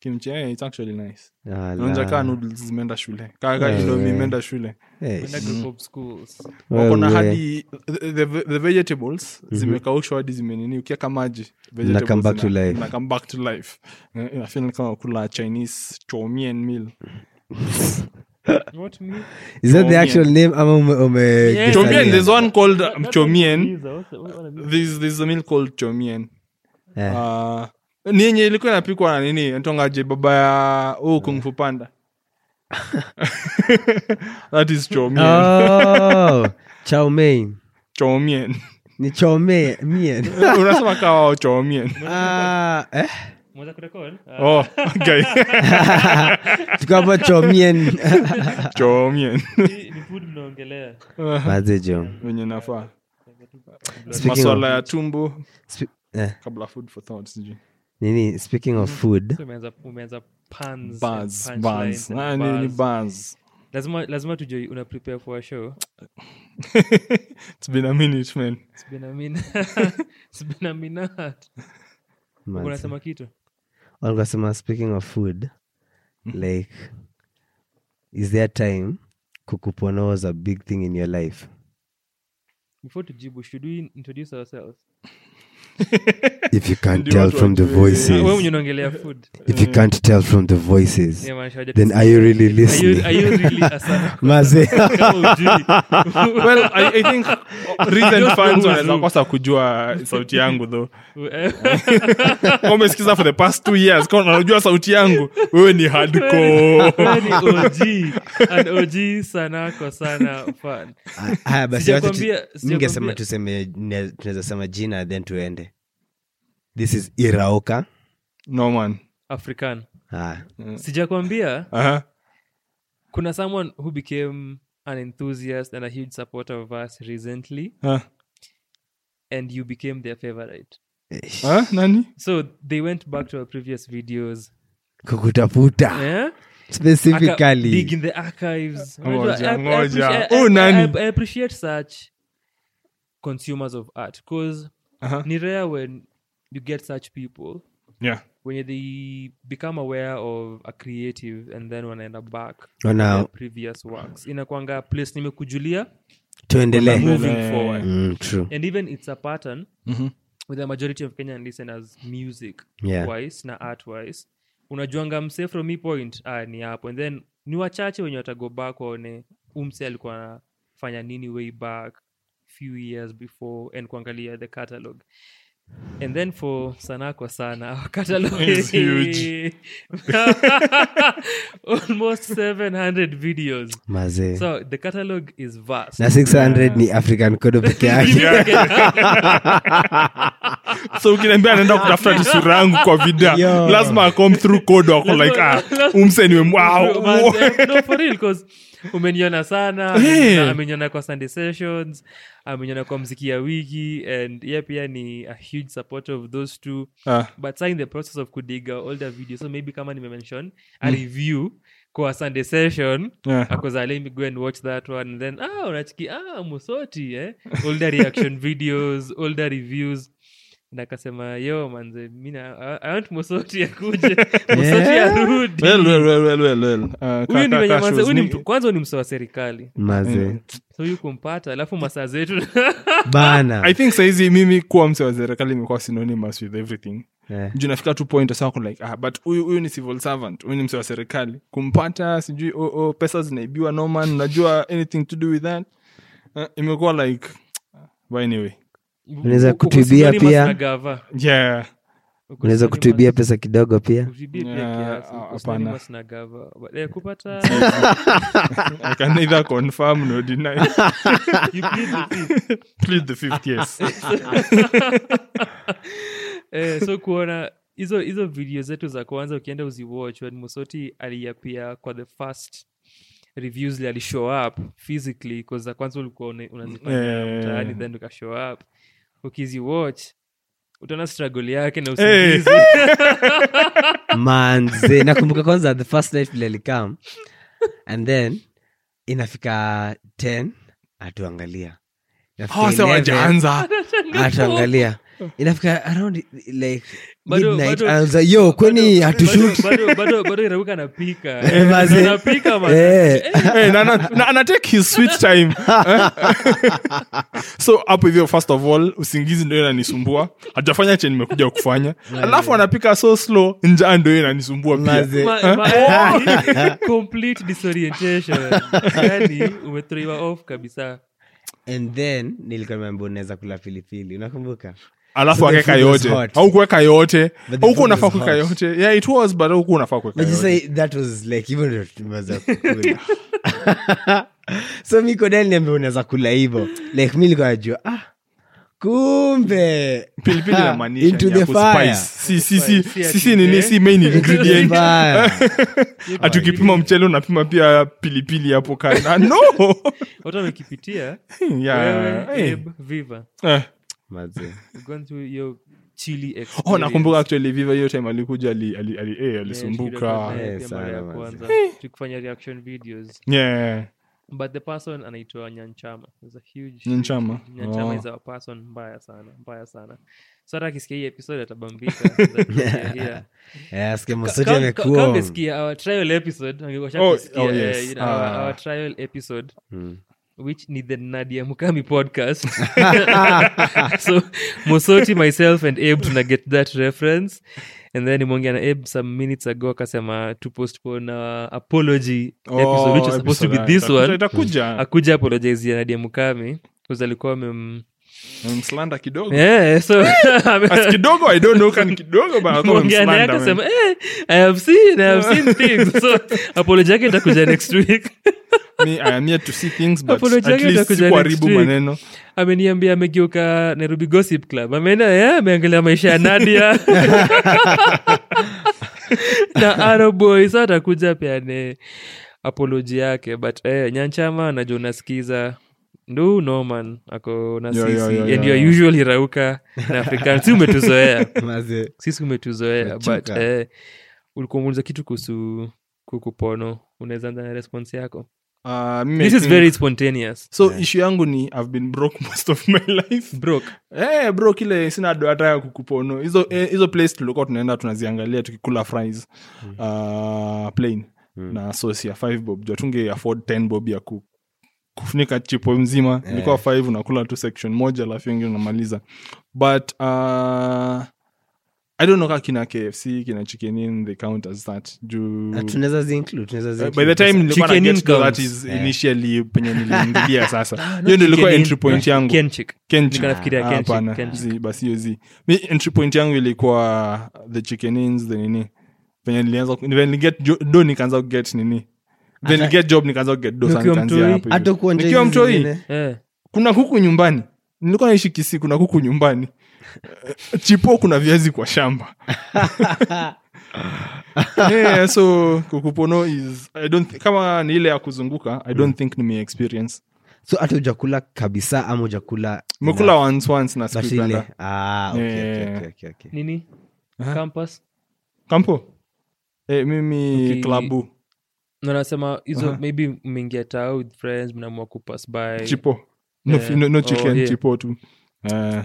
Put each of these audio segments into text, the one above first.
kimchi eh, it's actually nice. Ah, kaa noodles zimeenda shule. Imeenda shule Eh, Kwenda group of schools. Wako na wewe. hadi the, the, the vegetables zimekaushwa hadi zimenini. Ukiaka maji vegetables come back to life. zina come back to life. Eh, kama kula chinese chomien meal. What meal? Is that the actual name? Ama ume, ume Yeah. chomien there's one called um, chomien there's, there's a meal called chomien Yeah. uh, ni yenye ilikuwa inapikwa na nini? Ntongaje baba ya huu kung fu panda that is chomien oh, chow chomien ni chow unasema kawa wao chomien Ah, eh? Ah, oh okay. Hapa chomien nafaa. Maswala ya tumbo. Eh, kabla food for thought sijui nini? Speaking of food. Umeanza ni- bars. bars lazima lazima tujue una prepare for a show. It's been a minute man. It's been a It's been a minute. Unasema kitu? Unasema speaking of food like is there time kukupona was a big thing in your life? Before tujibu should we introduce ourselves if you can't tell from the voices. If you can't tell from the voices then are you really are you, are you really maze. Well I, i think recent fans wanaweza kujua sauti yangu though. Umesikiza for the past two years. Kama unajua sauti yangu wewe ni hardcore. Wewe ni OG an OG sanako sana fan. Ah, haya basi wacha ningesema tuseme tunaweza sema jina then tuende this is iraoka norman african ah. sijakwambia uh-huh. kuna someone who became an enthusiast and a huge supporter of us recently huh? and you became their favorite Huh? nani so they went back to our previous videos kukutafuta yeah? specifically dig in the archives Ngoja, I- I I- Oh, nani? I- I appreciate such consumers of art because uh-huh. ni rare when you get such people yeah. when they become aware of a creative and then wanaenda back to Wana- their previous works. Inakwanga place nimekujulia tuendelee. moving forward. Mm, true. And even it's a pattern Mhm. with the majority of kenyan listeners music Yeah. wise na art wise. Unajuanga mse from me point ah, ni hapo. And then ni wachache wenye watago back waone umse alikuwa anafanya nini way back few years before and kuangalia the catalog and then for sana kwa sana our catalog is huge. almost 700 videos. Maze. so the catalog is vast. Na 600 ni african kodo peke yake so ukiniambia anaenda kutafuta tisura yangu kwa vida lazima acom through code wako like ah, umse wow. No, for real, 'cause umeniona sana Hey. na ameniona kwa sunday sessions ameniona kwa mziki ya wiki and ye pia ni a huge support of those two. Ah, but sa in the process of kudiga older video so maybe kama nimemention a review kwa sunday session. Yeah. akoza let me go and watch that one. And then ah unachiki ah musoti eh. Older reaction videos older reviews na akasema yo manze mina I, i akuje musoti arudi well, well, well, well, well, well. Uh, huyu ni ka- manze huyu ni ni- mtu kwanza ni mse wa serikali. So huyu kumpata alafu masaa zetu. Bana. I think saizi mimi kuwa mse wa serikali imekuwa synonymous with everything. Yeah. juu nafika tu point sako like ah, but huyu huyu ni civil servant. Huyu ni mse wa serikali. Kumpata sijui oh, oh, pesa zinaibiwa noman najua anything to do with that. Uh, imekuwa like but anyway Unaweza Uko kutuibia pia. yeah. Unaweza kutuibia pesa kidogo pia. Yeah, confirm deny. Plead the fifth. yes. Eh, so kuona hizo hizo video zetu za kwanza ukienda uziwatch when musoti aliapia kwa the first reviews li alishow up physically bcause za kwanza ulikuwa unazifanya Eh. mtaani then ukashow up ukiziwatch utaona struggle yake na usingizi. Manze. Nakumbuka kwanza the first night vile alikam and then inafika 10 atuangalia. Inafika hasa 11, wajaanza atuangalia inafika around like midnight anaanza yo bado- bado irauka anapika Eh. Eh. Eh, his sweet time. So hapo hivyo first of all usingizi ndio inanisumbua. Hajafanya che nimekuja kufanya. Alafu anapika so slow njaa ndio inanisumbua pia. Maze. Ma- ma- yani, complete disorientation. Yani umethroiwa off kabisa. And then nilikuwa nimeambia unaweza kula pilipili. Unakumbuka alafu akeka yote. aukuweka yote. auku unafaa kuweka yote. Yeah it was but auku unafaa kuweka But you yote. say that was like even though tumeweza kukula so mi kodel niambia unaweza kula hivo like mi likuwa najua ah kumbe. Pilipili Ah, inamaanisha into ni the ya fire. kuspice. si si si Si si ati si nini si main ingredient. atukipima mchele unapima pia pilipili hapo kana no! Watu wamekipitia. Yeah. Viva. Eh. Oh nakumbuka actually viva hiyo time alikuja ali- ali- ali- eh, Yeah, alisumbuka Eh, but the person anaitwa nyanchama Nyanchama? nyanchama Oh. is a person mbaya sana mbaya sana so hata akisikia hii episode. Eh, our trial episode Oh, oh, eh, yes. our, Ah. our trial episode Mm. Which ni the nadia mukami podcast. So mosoti myself and abe tuna get that reference. And then imeongea na abe some minutes ago akasema to postpone uh, apology episode which was supposed to be this one. Akuja apologize ya nadia mukami bcause alikuwa amem mslanda kidogo. Yeah, so As kidogo i don't know kan kidogo amemslanda, man. akasema eh, i have seen i have seen things. So apology yake itakuja next week. Me, I am here to see things but Apology at least sikuharibu maneno. Ameniambia amegeuka nairobi gossip club. Ameenda yeah, ameangalia maisha ya nadia. Na aroboy sa atakuja peane apoloji yake but eh, nyanchama najua unasikiza ndu noman ako na sisi. and yo. you usually rauka na african si umetuzoea. Sisi umetuzoea but eh, ulikuwa muuliza kitu kuhusu kukupono unaweza anza na response yako? Uh, this is very spontaneous. So issue yangu ni i've been broke most of my life. Broke? Eh, bro kile sina do hata kukupono hizo eh, hizo place tulikuwa tunaenda tunaziangalia tukikula fries. Uh, plain. Na sauce ya 5 bob. Juu tunge afford 10 bob ya ku, kufunika chipo mzima. Ilikuwa five unakula tu section moja alafu ingine unamaliza. But uh, i don't know ka kina kfc kina chicken in they count as that. Juu Ah, by the time nilikuwa na get to that is Yeah. initially penye niliingilia sasa. Hiyo ndo ilikuwa entry point yangu. Ah, hapana. Zi, basi hiyo zi. Mi entry point yangu ilikuwa the chickenins the nini. Penye nilianza do nikaanza kuget nini then get job nikaanza kuget do sana Ukiwa nikaanzia mtoi? Eh. kuna kuku nyumbani. Nilikuwa naishi kisi kuna kuku nyumbani. Chipo kuna viazi kwa shamba. Yeah, so kukupono is I don't thi- kama ni ile ya kuzunguka i don't think nime experience so hata ujakula kabisa ama ujakula mekula once once na sikupenda. ah, okay, okay, Yeah. okay, okay, okay. nini? Campus? Kampo eh, mimi Okay. klabu na hizo uh-huh. maybe mmeingia tao with friends mnaamua kupass by. Chipo. No, Yeah. no, no Oh, yeah. chipo tu. Uh,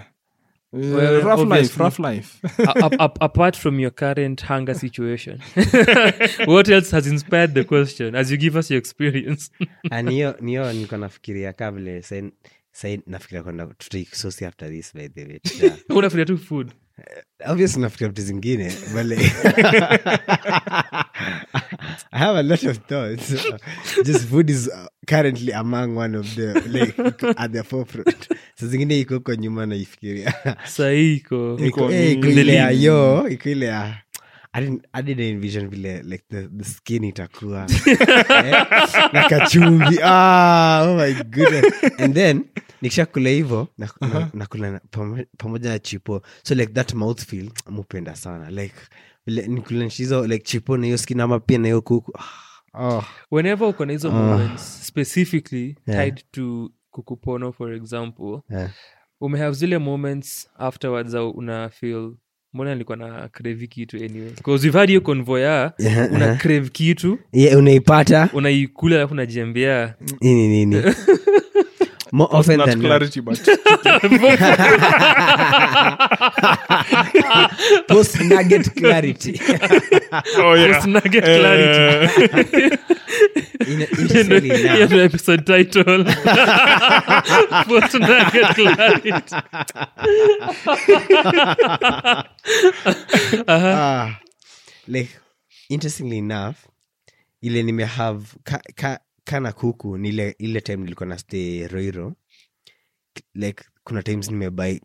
Well, rough life rough life. A- a- a- apart from your current hunger situation. What else has inspired the question? As you give us your experience. Ah, niyo niyo niko nafikiria ka vile sai- sai nafikiria kwenda tutaisosi after this by the way. Unafikiria tu food obviously nafikiria vitu zingine but I have a lot of thoughts. Just food is uh, currently among one of the like at the forefront. So zingine iko kwa nyuma naifikiria. sahii iko eh, iko ile ya yo, iko ile ya I didn't, I didn't envision vile like the, the skin itakuwa. Eh, na kachumbi ah, oh my goodness. And then nikishakula nakula na, nakula na, pamo- pamoja na chipo. So like that mouth feel mupenda sana. Like vile nikula hizo like chipo na hiyo skin ama pia na hiyo kuku. Ah, oh. whenever uko na hizo moments specifically Yeah. tied to kukupono for example Yeah. umehave zile moments afterwards au una feel mbona nilikuwa na crave kitu anyway? Because had hiyo convoya Yeah, una uh-huh. crave kitu. Yeah, unaipata. Unaikula alafu unajiambia nini nini more often Not than not. clarity but post nugget clarity oh yeah Post nugget Eh, clarity. In- interestingly Hiyo enough, ndo episode title Post nugget clarity. ah, like interestingly enough ile nimehave ka, ka, kana kuku ni ile, ile time nilikuwa na stay roiro like kuna times nimebai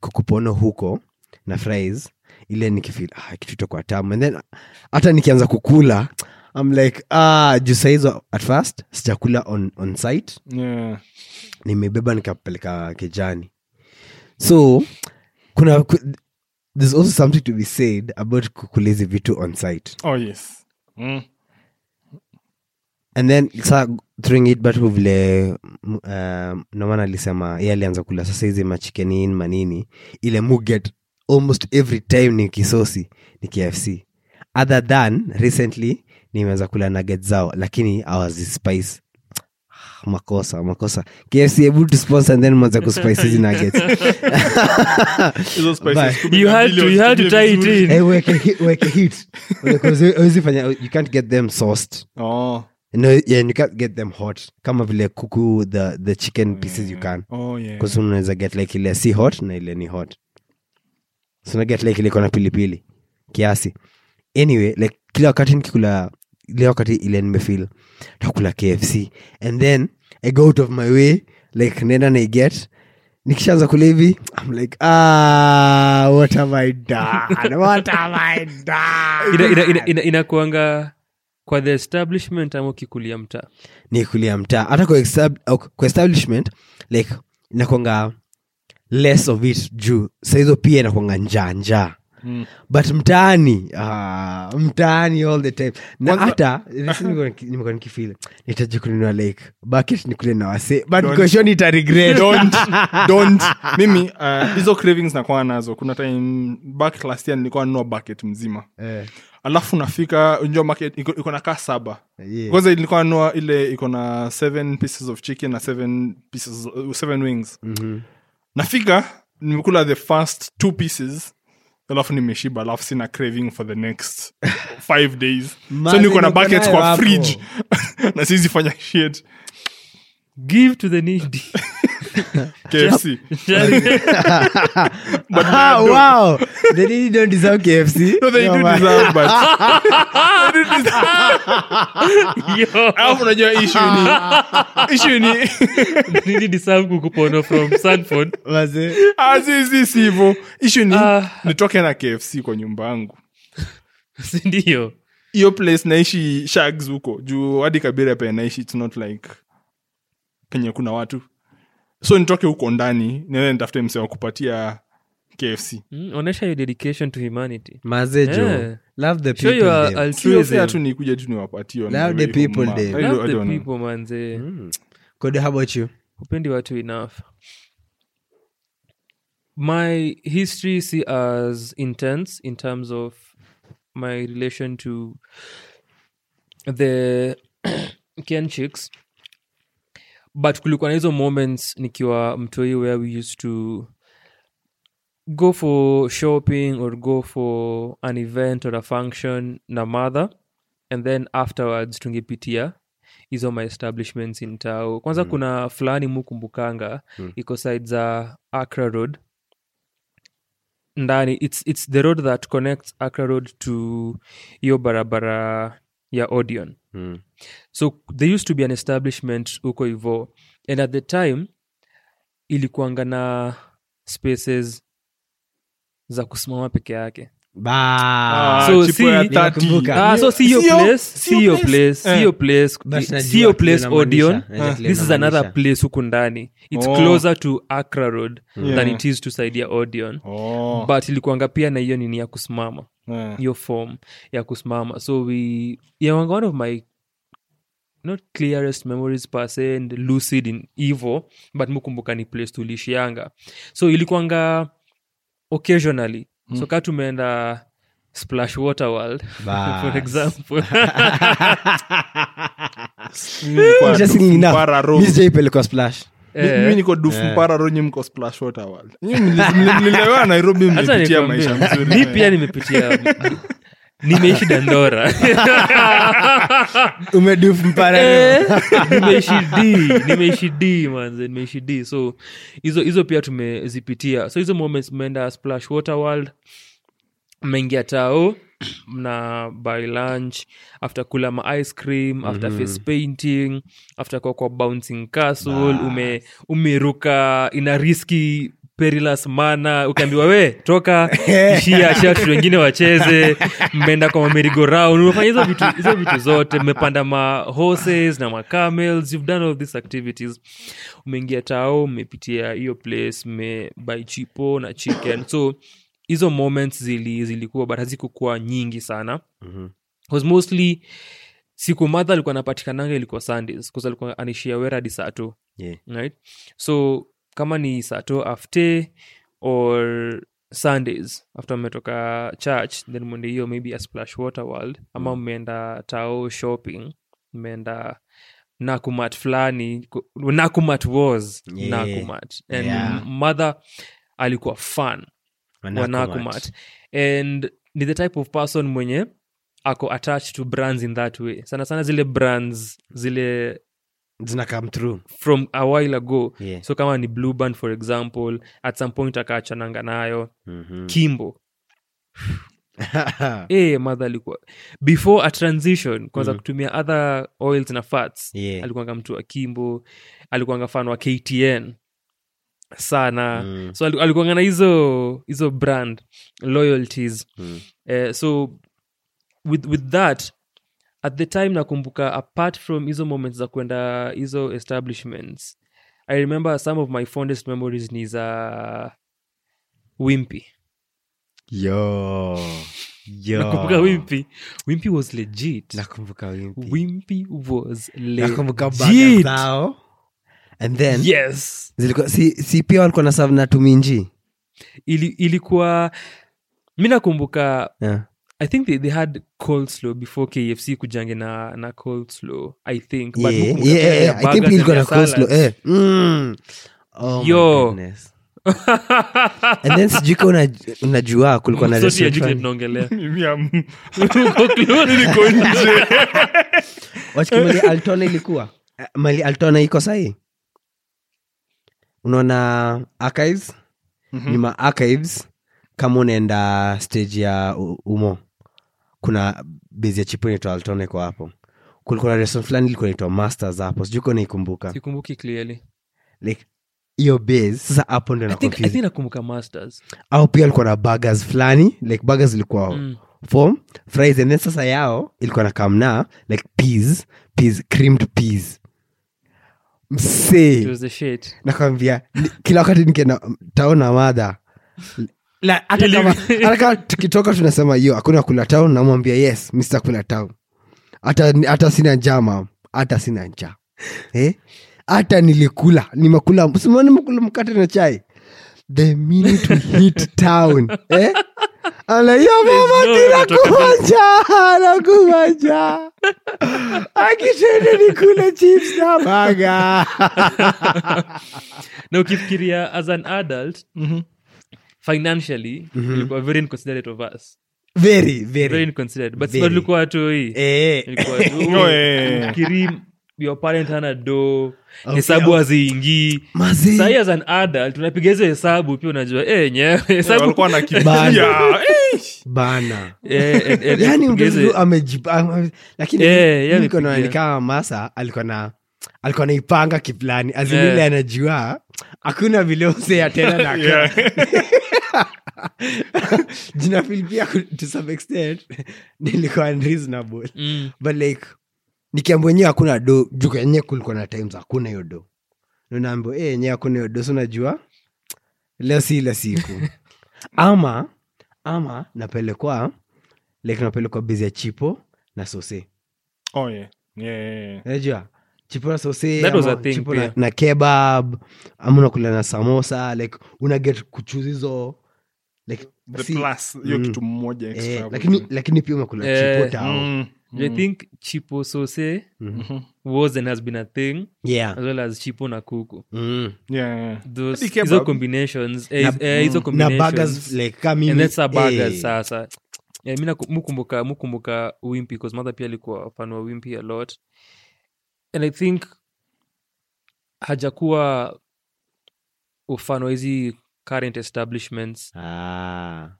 kukupono huko na fries. Ile nikifil ah, kitu itakuwa tamu. And then hata nikianza kukula I'm like ah, juu saizo at first sijakula on, on site. Yeah. nimebeba nikapeleka kejani so kuna ku- there's also something to be said about kukulizi vitu on site. Oh yes. Mm. And then sa during it but vile uh, nomana alisema ye alianza kula. Sasa hizi machikenin manini ile muget almost every time ni kisosi ni kfc other than recently nimeanza kula nuget zao lakini awazispice makosa makosa. Kfc able to sponsor and then mwanza kuspice hizi nuggets. Hizo spices Bye. kumi You had to- you had to tie it in. Eh, weke hit you can't get them sourced oh no, yeah, and you can't get them hot. Kama vile kuku the, the chicken pieces you can. Oh yeah. Unaweza get like ile si hot na ile ni hot. So una get like ile kona pilipili kiasi. Anyway like kila wakati nikikula ile wakati ile nimefeel takula kfc and then i go out of my way like nenda naiget nikishaanza kula hivi i'm like ah what have i done? What have i done Ina- ina- ina- ina- inakuanga kwa the establishment ama ukikulia mtaa? Ni kulia mtaa. Hata kwa, estab- kwa establishment like inakwanga less of it juu. Sahizo pia inakwanga njaa njaa. Mm. but mtaani uh, mtaani all the time. Na hata nimekuwa niki- nitaji kununua like bucket nikule na wase but Don't. question ita regret don't don't. Mimi uh, hizo cravings nakuwa nazo. Kuna time back last year nilikuwa nanunua bucket mzima. Eh, alafu nafika unjua market iko, iko na kaa saba. Yeah. kwanza ilikuwa nua ile iko na seven pieces of chicken na seven pieces seven wings. Mhm. nafika nimekula the first two pieces alafu nimeshiba alafu sina craving for the next five days. So niko na bucket kwa fridge. Na sizifanya shit. Give to the needy kfc but Ah, wow. They really don't deserve kfc no they No, do man. deserve but They do deserve. Alafu unajua issue ni issue ni needy deserve kukupono from sanford. Wazee. Ah, si si si hivyo issue ni Ah. nitoke na kfc kwa nyumba yangu. Sindio hiyo place naishi shags huko. Juu hadi kabira pe naishi. Its not like penye kuna watu so nitoke huko ndani niende nitafute mse wa kupatia kfc mm, onyesha your dedication to humanity Maze Yeah. love the show your them. Sio fair altruism tu nikuja tu niwapatie on Love the people home, there. man. I love the don't know. people manze Mm. Kode, how about you upendi watu enough my history see as intense in terms of my relation to the ken chicks but kulikuwa na hizo moments nikiwa mtoi where we used to go for shopping or go for an event or a function na mother and then afterwards tungepitia hizo my establishments in tao kwanza mm. kuna fulani mukumbukanga mm. iko side za acra road ndani it's, it's the road that connects acra road to hiyo barabara ya odion Mm. so there used to be an establishment huko hivo and at the time ilikuanga na spaces za kusimama peke yake Ba. Ah, So, si- ya Ninakumbuka. 30. ah, so si hiyo place sio si place. place Eh. place But si najua hiyo kile place unamaanisha. odion Najua kile this is another place huku ndani its Oh. closer to acra road Yeah. than it is to side ya Oh. but ilikuanga pia na hiyo nini ya kusimama Eh. hiyo form ya kusimama. So we yeah, one of my not clearest memories per se and lucid in evo but mukumbuka ni place tulishianga. So ilikuanga occasionally. Mm. so ka tumeenda splash water world for example. Splash Eh. mi niko duf mpara mko splash water world. Nyinyi mli- mli- mlilewa nairobi hata mlipitia nikwambie, maisha mzuri. mi pia nimepitia nimeishi dandora. Umeduf mpara Eh, nimeishi d nimeishi d manze nimeishi d. So hizo hizo pia tumezipitia. So hizo moments mmeenda splash water world mmeingia tao mna buy lunch after kula ma ice cream after face painting after kwa kwa bouncing castle ume umeruka ina riski perilous mana ukaambiwa we toka. Ishia achia watu wengine wacheze. Mmeenda kwa mamerigoraund umefanya hizo vitu, hizo vitu zote. Mmepanda ma horses na macamels you've done all these activities. Umeingia tao mmepitia hiyo place mmebuy chipo na chicken. So hizo moments zili zilikuwa but hazikukuwa nyingi sana because mostly siku madha alikuwa anapatikananga ilikuwa sundays bcause alikuwa anaishia wera hadi saa Yeah. right so kama ni sato after or sundays after mmetoka church then mwende hiyo maybe a splash water world ama mmeenda tao shopping mmeenda nakumat fulani ku- nakumat was Yeah. nakumat and Yeah. mother alikuwa fun wa nakumat and ni the type of person mwenye ako attached to brands in that way. Sana sana zile brands zile zina come through. from a while ago. Yeah. so kama ni blue band for example at some point akaachananga nayo. Mhm. kimbo. E madha alikuwa. Before a transition kwanza Mm. kutumia other oils na fats Yeah. alikuanga mtu wa kimbo alikuanga fan wa ktn sana. Mm. so alikuangana alikuanga na hizo hizo brand loyalties. Mm. uh, so with, with that at the time nakumbuka apart from hizo moments za kwenda hizo establishments i remember some of my fondest memories ni za wimpy. Yo. Yo. Nakumbuka wimpy. Wimpy was legit. Nakumbuka wimpy. Wimpy was legit and then yes zilikuwa si, si pia walikuwa na serve na tuminji Ili, ilikuwa mi nakumbuka yeah. i think they, they had cold slow before kfc kujange na, na cold slow i think But yeah, yeah, yeah, I think ilikuwa na eh. Mm. Oh my Yo. goodness. and then sijuika una- unajua kulikuwa na altona ilikuwa Eh, mali altona iko sahii unaona archives? Mhm. nyuma archives kama unaenda stage ya u- umo. Kuna bezi ya chipo inaitwa altone kwa hapo. Kulikuwa na restaurant fulani ilikuwa inaitwa masters hapo. Sijui ka naikumbuka sikumbuki clearly. Like hiyo base sasa hapo ndo I na think, I confuse. think nakumbuka masters. Au pia alikuwa na burgers fulani. Like burgers ilikuwa Mm. form fries and then sasa yao ilikuwa na kamna like peas peas creamed peas msee. Nakwambia kila wakati nikienda taona na madha hata tukitoka tunasema hiyo hakuna kula town namwambia yes mr kula town. Hata sina njaa mam hata sina njaa. Eh? hata nilikula nimekula simama nimekula mkate na chai the minute we hit town eh? nakumanja akitende nikule chips na baga na ukifikiria as an adult Mhm. financially ilikuwa very inconsiderate of us. Very very. Very inconsiderate. But tulikuwa tu hii. Eh. ilikuwa tu Oh, yeah. ukiri your parent hana do Okay, hesabu haziingii Mazi. sahi as an adult unapiga hizo hesabu pia unajua kama masa alikuwa na alikuwa naipanga kiplani Eh. yeah. anajua hakuna vile usea tena na Yeah. jina filipia to some extent nilikuwa unreasonable Mm. but like nikiambwa enyewe hakuna do juu enyewe kulikuwa na times hakuna hiyo do. Naambia e enyewe hakuna hiyo do. So najua leo si ile siku. Ama ama napelekwa like napelekwa bezi ya chipo na sose. Oh, yeah. Yeah, yeah, yeah. najua chipo na sose chipo na, na kebab ama unakula na samosa like una get kuchuzi hizo like si- Mm. kitu mmoja eh, lakini lakini pia umekula Eh, chipo tao. Mm, i think chipo sose Mhm. was and has been a thing yeah. as well as chipo na kuku. Mm. Yeah, yeah. Those- hizo combinations eh, Na- eh, hizo combinations. Like kama mimi and then sa burgers eh, sasa. Yeah, mi mukumbuka mukumbuka wimpy bcause mother pia alikuwa fan wa wimpy a lot. And i think hajakuwa ufano hizi current establishments. Ah.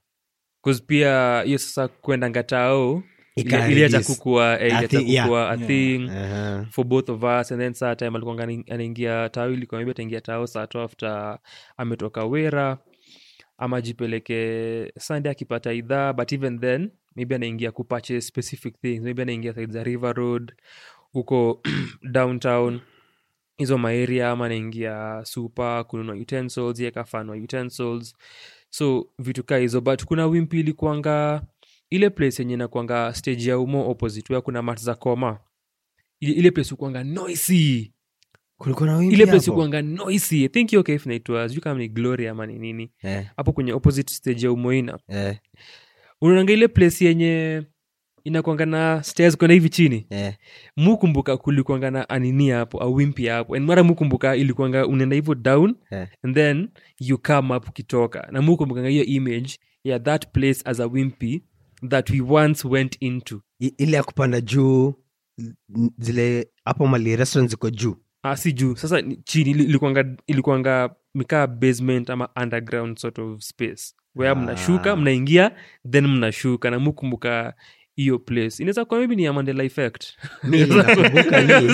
Pia hiyo sasa kwenda ngatao iliacha reduce. kukua eh, A thing Aha. for both of us and then saa time alikuanga anaingia tao ilikuwa maybe ataingia tao saa after ametoka wera ama jipeleke sunday akipata idhaa but even then maybe anaingia kupache specific things maybe anaingia side za river road huko downtown hizo maeria ama anaingia supa kununua utensils yekafanwa utensils so vitu kaa hizo but kuna wimpi ilikuanga ile place yenye nakwanga stage ya umo opposite where kuna mat za koma. Ile, ile place ukwanga noisy. Kulikuwa na wimbi ile place hapo? ukuanga noisy. I think hiyo cafe naitwa sijui kama ni glory ama ni nini. Eh, hapo kwenye opposite stage ya umoina eh, unaonanga ile place yenye inakwanga na stairs kwenda hivi chini? Eh. mukumbuka kulikwanga na anini hapo awimpi hapo. And mara mukumbuka ilikuanga unaenda hivyo down Eh. and then you come up ukitoka. Na mukumbukanga hiyo image ya that place as a wimpy that we once went into. I- ile ya kupanda juu zile hapo mali restaurant ziko juu. Ah, si juu. Sasa ni chini ili- ilikuanga ilikuanga mikaa basement ama underground sort of space. Where Ah. mnashuka mnaingia then mnashuka. Na mukumbuka hiyo place. Inaweza kuwa maybe ni ya mandela effect Mi nakumbuka hii.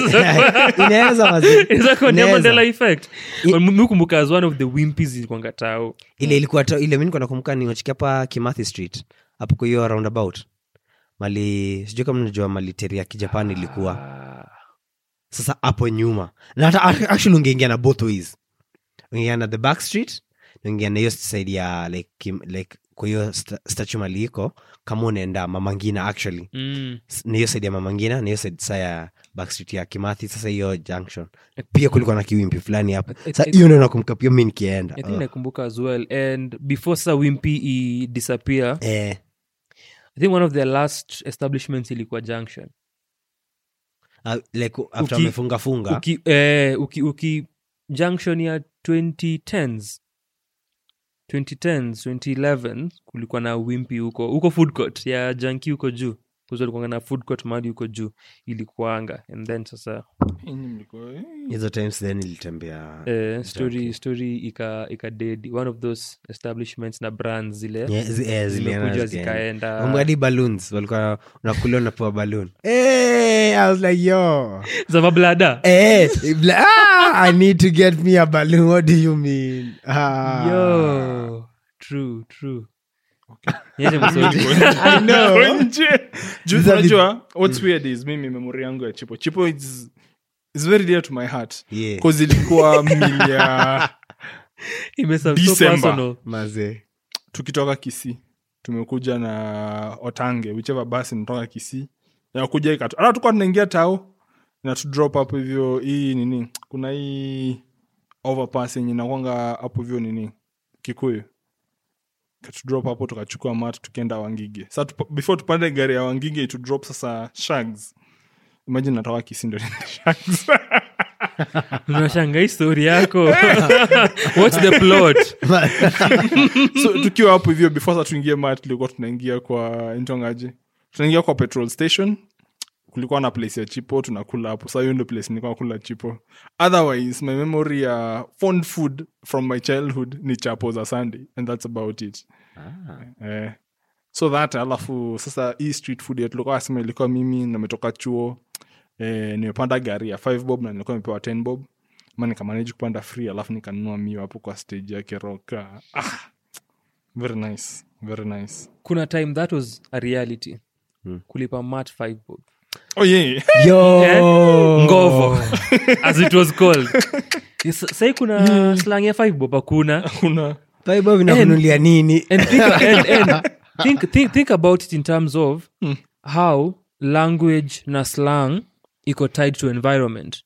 inaweza mazi- inaweza kuwa ni ya Inaweza. mandela effect I- mukumbuka as one of the wimpies ilikuanga tao. Ile ilikuwa ile mi nakumbuka ni wachiki kimathi street hapo kwa hiyo roundabout mali sijui kama najua mali teri ya kijapani ilikuwa. Sasa hapo nyuma. Na hata actually ungeingia na both ways. Ungeingia na the back street na ungeingia na hiyo side ya like, like kwa hiyo sta- statue mali iko kama unaenda mamangina actually. Mm. Na hiyo side ya mamangina na hiyo side saa ya backstreet ya kimathi sasa hiyo junction. Pia kulikuwa na kiwimpi fulani hapo. Sa hiyo ndio nakumbuka pia mi nikienda. Oh. nakumbuka as well. And before sasa wimpi idisappear eh, i think one of their last establishments ilikuwa junction. Uh, like after wamefunga funga. uki, eh, uki, uki junction ya 2010s 2010s 2011 kulikuwa na wimpi huko huko food court ya janki huko juu kulikuwa na food court mahali huko juu ilikuanga and then sasa hizo times then ilitembea eh, story story ika ika dead. One of those establishments na brands zile. Yeah, zi- zilienda zikaenda. zikaenda balloons walikuwa unakulia unapewa balloon. Hey, I was like yo. Za mablada eh bla- ah, I need to get me a balloon. What do you mean? Ah. yo true true. I know. nje juu unajua what's weird is mimi memori yangu ya chipo chipo is, is very dear to my heart Yeah. bcause ilikuwa milia ya December. personal. Mazee. tukitoka kisii tumekuja na otange whichever basi natoka kisii nakuja ikatu hata tukuwa tunaingia tao na tu drop up hivyo hii nini kuna hii overpass yenye nakwanga hapo hivyo nini kikuyu katudrop hapo tukachukua mat tukienda wangige. Sa tupa, before tupande gari ya wangige itudrop sasa shags. Imajin natoka kisindo shags. Unashanga stori yako. Whats the plot. So tukiwa hapo hivyo before sa tuingie mat tulikuwa tunaingia kwa ntongaje tunaingia kwa petrol station kulikuwa na place ya chipo tunakula hapo. Sa hiyo ndo place nilikuwa nakula chipo. Otherwise my memory ya fond food from my childhood ni chapo za sunday and that's about it. Eh, so that alafu sasa hii street food tulikuwa asema ilikuwa mimi nametoka chuo. Eh, nimepanda gari ya 5 bob na nilikuwa nimepewa 10 bob. Ma nikamanaji kupanda free alafu nikanunua mio hapo kwa stage yake roka ah, very nice very nice. Kuna time that was a reality. Hmm. kulipa mat 5 bob oh yeah. Yo. Eh? ngovo. As it was called. Sai kuna slang ya 5 bob hakuna. Kuna Five bob nini? and think, and, and think, think, think about it in terms of how language na slang iko tied to environment.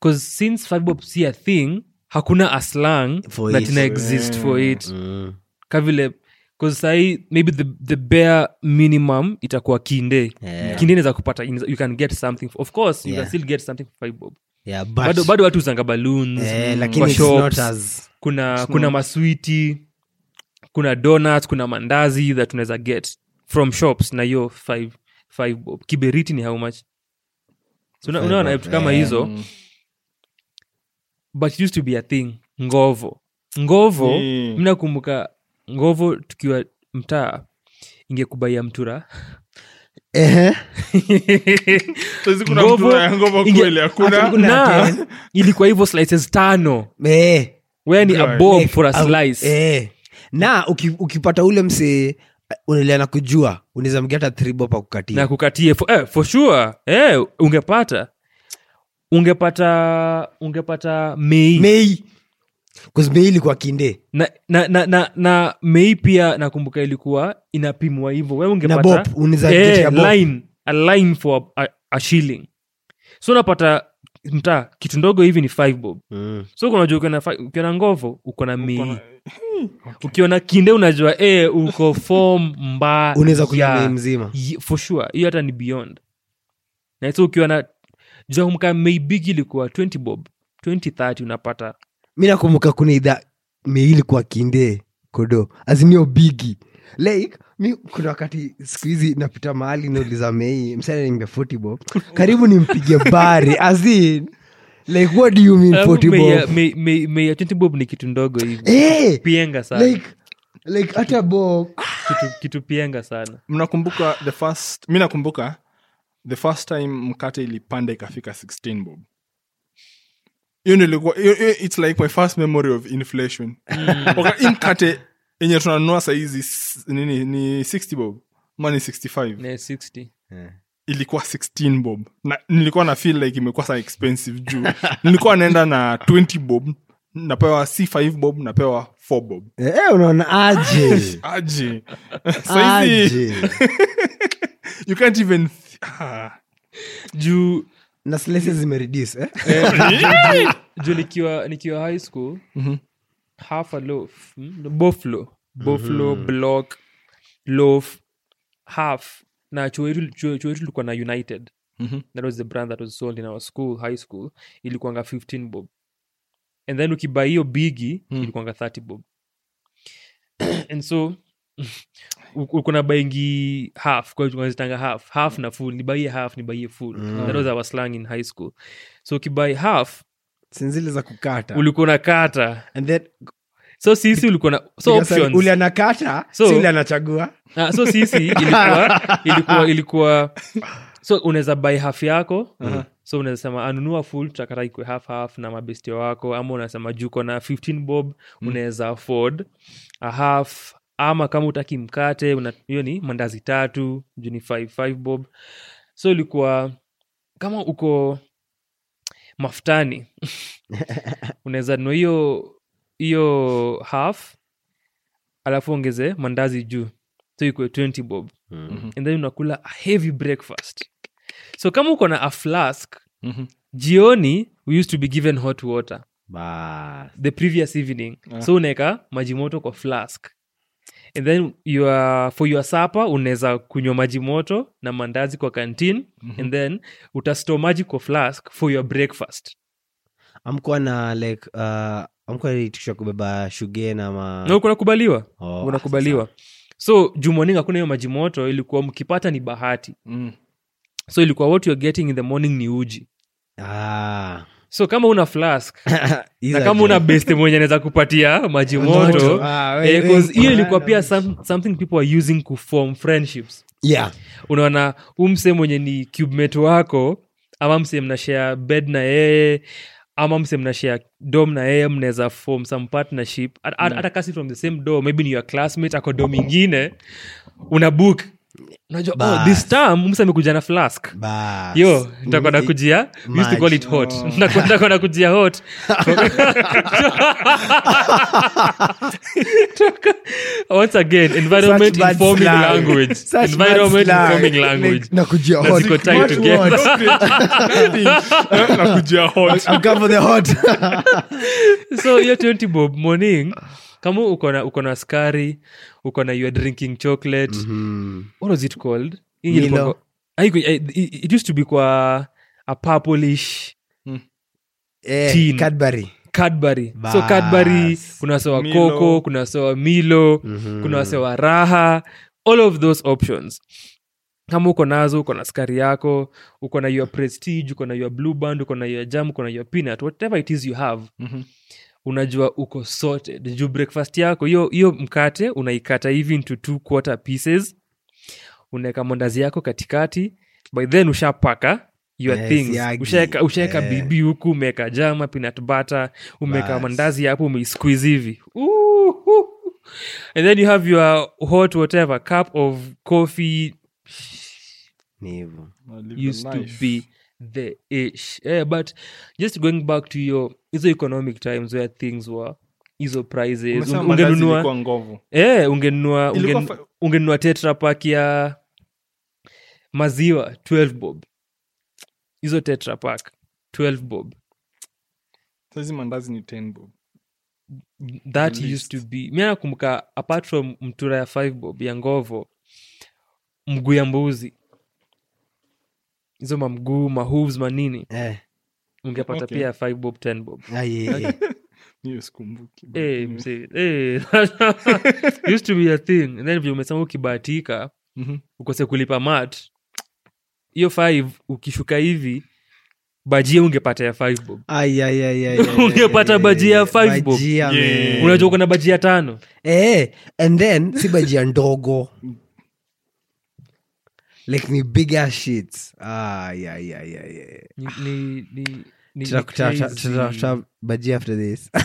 Because since fibob si a thing hakuna a slang that ina exist for it. Mm. kavile bcause sahii maybe the, the bare minimum itakuwa kinde Yeah. kinde inaweza kupata you can get something of course you Yeah. can still get something for five bob yeah, but, bado, bado watu uzanga balloons yeah, mm, kwa shops. as kuna kuna maswiti kuna donuts kuna mandazi that unaweza get from shops na hiyo five, five bob kiberiti ni how much so, unaona vitu kama eh. hizo but it used to be a thing ngovo ngovo Mm. mnakumbuka ngovo tukiwa mtaa ingekubaia mtura. Ngovo- inge- hakuna. na ilikuwa hivyo slices tano. Eh, where ni a bob for a au- slice. eh. na uki, ukipata ule msee unaendelea na kujua unaweza mgeta tribo pa kukatia na kukatie for, eh, for sure. Eh, ungepata. Ungepata ungepata mei mei ilikuwa kinde. Na, na, na, na, na mei pia nakumbuka ilikuwa inapimwa hivyo. We na ungepata bob. line, a line for a, a shilling. So unapata mtaa kitu ndogo hivi ni five bob. Mm. so unajua ukiona ukiona ngovo uko na mei okay. ukiona kinde unajua e, uko fom mbaya. Unaweza mzima. For sure. Hiyo hata ni beyond. Na so ukiwa na mei big ilikuwa 20 bob. 2030 unapata mi nakumbuka kuna idha mei kwa kinde kodo azimio bigi like mi kuna wakati siku hizi napita mahali nauliza mei msana nimbe 40 bob. Karibu nimpige bari azin like what do you mean meya 40 bob? mei- mei- mei ya 20 bob ni kitu ndogo hivipienga hey, sana. Like like hata bob. Kitu, kitu pienga sana. Mnakumbuka the first mi nakumbuka the first time mkate ilipanda ikafika 16 bob hiyo ndio ilikuwa hiyo- hiyo- its like my first memory of inflation. Waka- hii mkate yenye tunanunua sahizi nini? Ni 60 bob? Ma ni 65 ne 60 ilikuwa 16 bob. Na nilikuwa na feel like imekuwa sa expensive juu. Nilikuwa naenda na 20 bob. Napewa si 5 bob. Napewa 4 bob. Eh, unaona aje? Aje. Saizi aje. You can't even ah. juu na slesi zimereduce eh? eh, juu- nikiwa nikiwa high school Mhm. half a loaf boflo boflo block loaf half. Na chuo yetu ilikuwa na united. Mhm. that was the brand that was sold in our school high school. Ilikuanga 15 bob. And then ukibai hiyo bigi Mm. ilikuanga 30 bob. And so ukuna baingi half kwa half. Half na full nibaie half nibaie full. That was our slang in high school. So ukibai half sinzile za kukata. ulikuwa and then so sisi ulikuwa na so options. ule anakata So- si anachagua. Uh, so sisi ilikuwa ilikuwa ilikuwa so unaweza buy half yako. So unaweza sema anunua full tutakata ikwe half half na mabestio wako. Ama unasema juko na 15 bob unaweza afford a half ama kama utaki mkate hiyo ni mandazi tatu juu ni 5 5 bob. So ilikuwa kama uko mafutani unaweza nua hiyo hiyo half alafu ongeze mandazi juu. So ikwe 20 bob. And then unakula a heavy breakfast. So kama uko na a flask Mhm. jioni we used to be given hot water. Bas. the previous evening. So unaeka maji moto kwa flask and then your, for your supper unaweza kunywa maji moto na mandazi kwa canteen. And then utasto maji kwa flask for your breakfast. Amkuwa na like uh, amkuwa kubeba shuge na no, kunakubaliwa. Oh, unakubaliwa so juu morning hakuna hiyo maji moto ilikuwa mkipata ni bahati. Mm. so ilikuwa what youare getting in the morning ni uji. Ah. So kama una flask na kama una best mwenye anaweza kupatia maji moto Ah, eh, hiyo ilikuwa pia some, something people are using kuform friendships. Yeah. Unaona umse mwenye ni cubemate wako ama mse mnashare bed na yeye ama mse mnashare dom na yeye mnaweza form some partnership. Hata at- hata kasi from the same door maybe ni your classmate ako dom ingine una book unajua oh, Bas. this time mse amekuja na flask. Bas. Yo nitakuwa nakujia we used to call it hot. Once again environment Such informing language. Such environment informing language. Nakujia hot. ziko tied together. nakujia hot. I'm come for the hot. So hiyo 20 bob morning kama uko na uko na skari uko na you drinking chocolate Mhm. what was it called Milo. eh, it used to be kwa a purplish Eh, Teen. Cadbury. cadbury so cadbury kuna wasewa Milo. coco kuna wasewa milo Mhm. kuna wasewa raha all of those options kama uko nazo uko na skari yako uko na your prestige uko na your blue band uko na your jam uko na your peanut whatever it is you have Mhm. Unajua uko sorted. Juu breakfast yako? Hiyo hiyo mkate unaikata hivi into two quarter pieces. Unaweka mandazi yako katikati. By then ushapaka your Yes, things. yagi. ushaeka ushaeka Eh. bibi huku umeweka jama peanut butter umeweka mandazi hapo umeisqueeze hivi. And then you have your hot whatever cup of coffee. Used to be the ish. Yeah, but just going back to hiyo hizo economic times where things were hizo prices unge- ungenunua nguvu eh, ungenunua ungenunua tetra pack ya maziwa 12 bob. Hizo tetra pack 12 bob. Saizi mandazi ni 10 bob. That At least. used to be. Mi nakumbuka apart from mtura ya 5 bob ya ngovo mguu ya mbuzi hizo mamguu mahoves manini Eh. ungepata Okay. pia five bob ten bob. Ah, Eh, eh, used to be a thing. And then vile umesema ukibahatika Mhm. ukose kulipa mat hiyo five ukishuka hivi bajia ungepata ya five bob. Ungepata bajia ya five bob. unajua uko na bajia tano? Eh, and then si bajia ndogo like ni bigger shit ah, yeah, yeah, yeah, yeah. ni, ni, ni, ni, ni Tuta- tuta- crazy. tuta- tuta- bajia after this.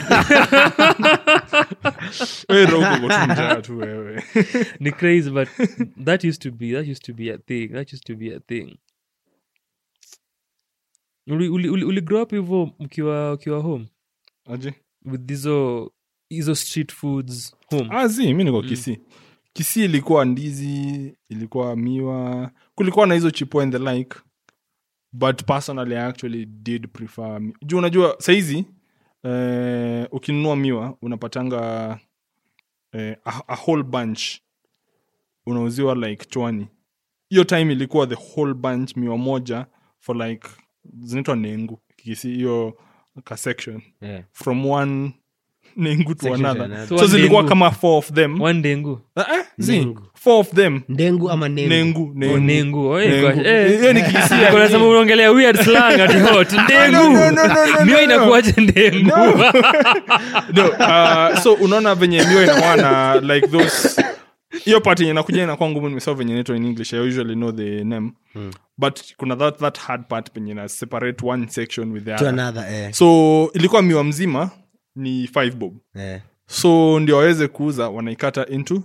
Tu wewe. Ni crazy but that used to be that used to be a thing that used to be a thing. Uli, uli, uli, uli grow up hivo mkiwa ukiwa home? Aje? With hizo hizo street foods home. Ah zi mi niko kisii kisii ilikuwa ndizi ilikuwa miwa kulikuwa na hizo chipo and the like but personally i actually did prefer mi- juu unajua saizi eh, ukinunua miwa unapatanga eh, a, a whole bunch unauziwa like chwani hiyo time ilikuwa the whole bunch miwa moja for like zinaitwa nengu kisi hiyo ka section Yeah. from one nengu to Section to another another. So so one zilikuwa kama four of them. One dengu Ah, eh, zi, Nengu. four of them. Ndengu ama nengu? Nengu Oh, nengu. nengu Oh, eh, gosh, eh. Hiyo ni Kikisia. Niko nasema unaongelea weird slang ati hot ndengu. No, no, no, no, mio no. inakuwaje ndengu? No, uh, so unaona venye mio inawana like those hiyo part yenye nakuja inakuwa ngumu nimesema venye inaitwa in english i usually know the name. But kuna that, that hard part penye na separate one section with the to other. another eh. so ilikuwa miwa mzima ni five bob yeah. so ndio waweze kuuza wanaikata into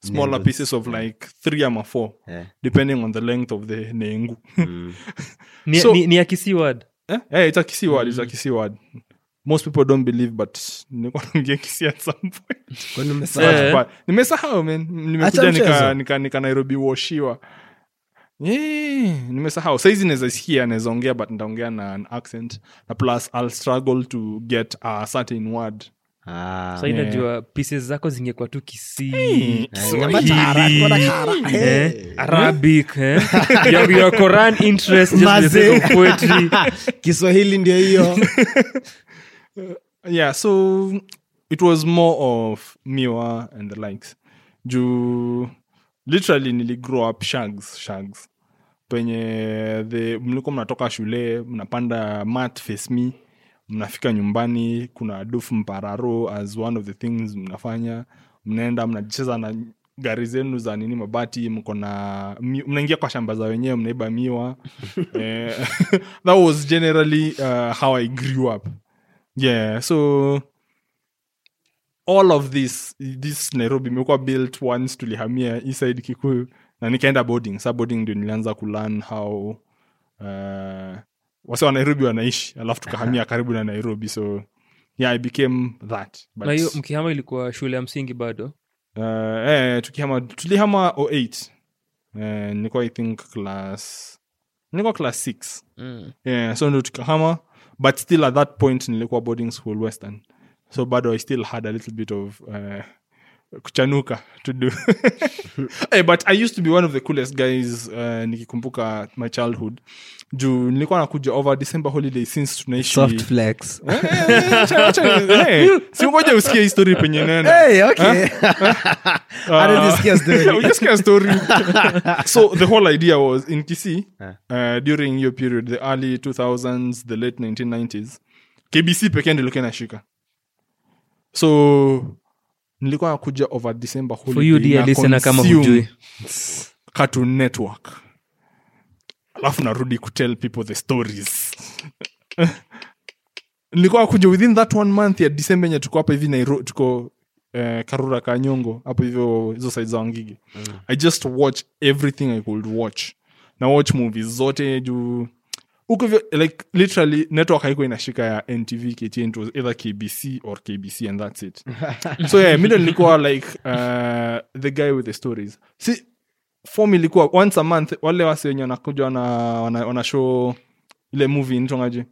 smaller Nengu. pieces of like three ama four yeah. depending on the length of the nengu mm. So- ni, ni a Kisii word eh? Eh, it's a word it's a kisi word most people don't believe but nilikuwa kisi at some point? Eh. Nimesahau man nimekuja nika, nika, nika nairobi washiwa Yeah, nimesahau. Saizi nawezasikia nawezaongea but nitaongea na an accent na plus i'll struggle to get a certain word. Ah. so inajua pieces zako zingekuwa tu kisii. Eh, eh, Eh. ndio hiyo. Yeah so it was more of miwa and the likes. Juu literally nili grow up shags shags. Penye the mliko mnatoka shule mnapanda mat face me mnafika nyumbani kuna duf mpararo as one of the things mnafanya. Mnaenda mnacheza na gari zenu za nini mabati mko na mnaingia kwa shamba za wenyewe mnaiba miwa. Eh, that was generally uh, how i grew up. Yeah so all of this this nairobi imekuwa built once tulihamia eastside kikuyu. Na nikaenda boarding. Sa boarding ndio nilianza kulearn how uh, wase wa nairobi wanaishi alafu tukahamia karibu na nairobi. So yeah i became that but, na hiyo mkihama ilikuwa shule ya msingi bado? Uh, eh, tukihama tulihama 08 eh, nilikuwa i think class nilikuwa class 6 mm. yeah, so ndo tukahama but still at that point nilikuwa boarding school western so bado i still had a little bit of uh, kuchanuka to do. Hey, but i used to be one of the coolest guys uh, nikikumbuka my childhood. Juu nilikuwa nakuja over december holiday since flex. Eh, eh, eh, usikie histori penye story. So the whole idea was in kisi Ah. uh, during your period the early 2000s the late 1990s kbc pekee ndilikuwa ilikuwa inashika so nilikuwa nakuja over december for you dear listener kama hujui. cartoon network. Alafu narudi kutell people the stories. Nilikuwa kuja within that one month ya december enye tuko hapa hivi nairo tuko eh, karura kanyongo hapo hivyo hizo side za wangigi i just watch everything i could watch. Na watch movies zote juu huko hivyo like literally network haiko inashika ya ntv ktn it was either kbc or kbc and that's it. So yeah mi ndo nilikuwa like uh, the guy with the stories. Si form ilikuwa once a month wale wasi wenye wanakuja wana, wana, wana show ile movie nitongaje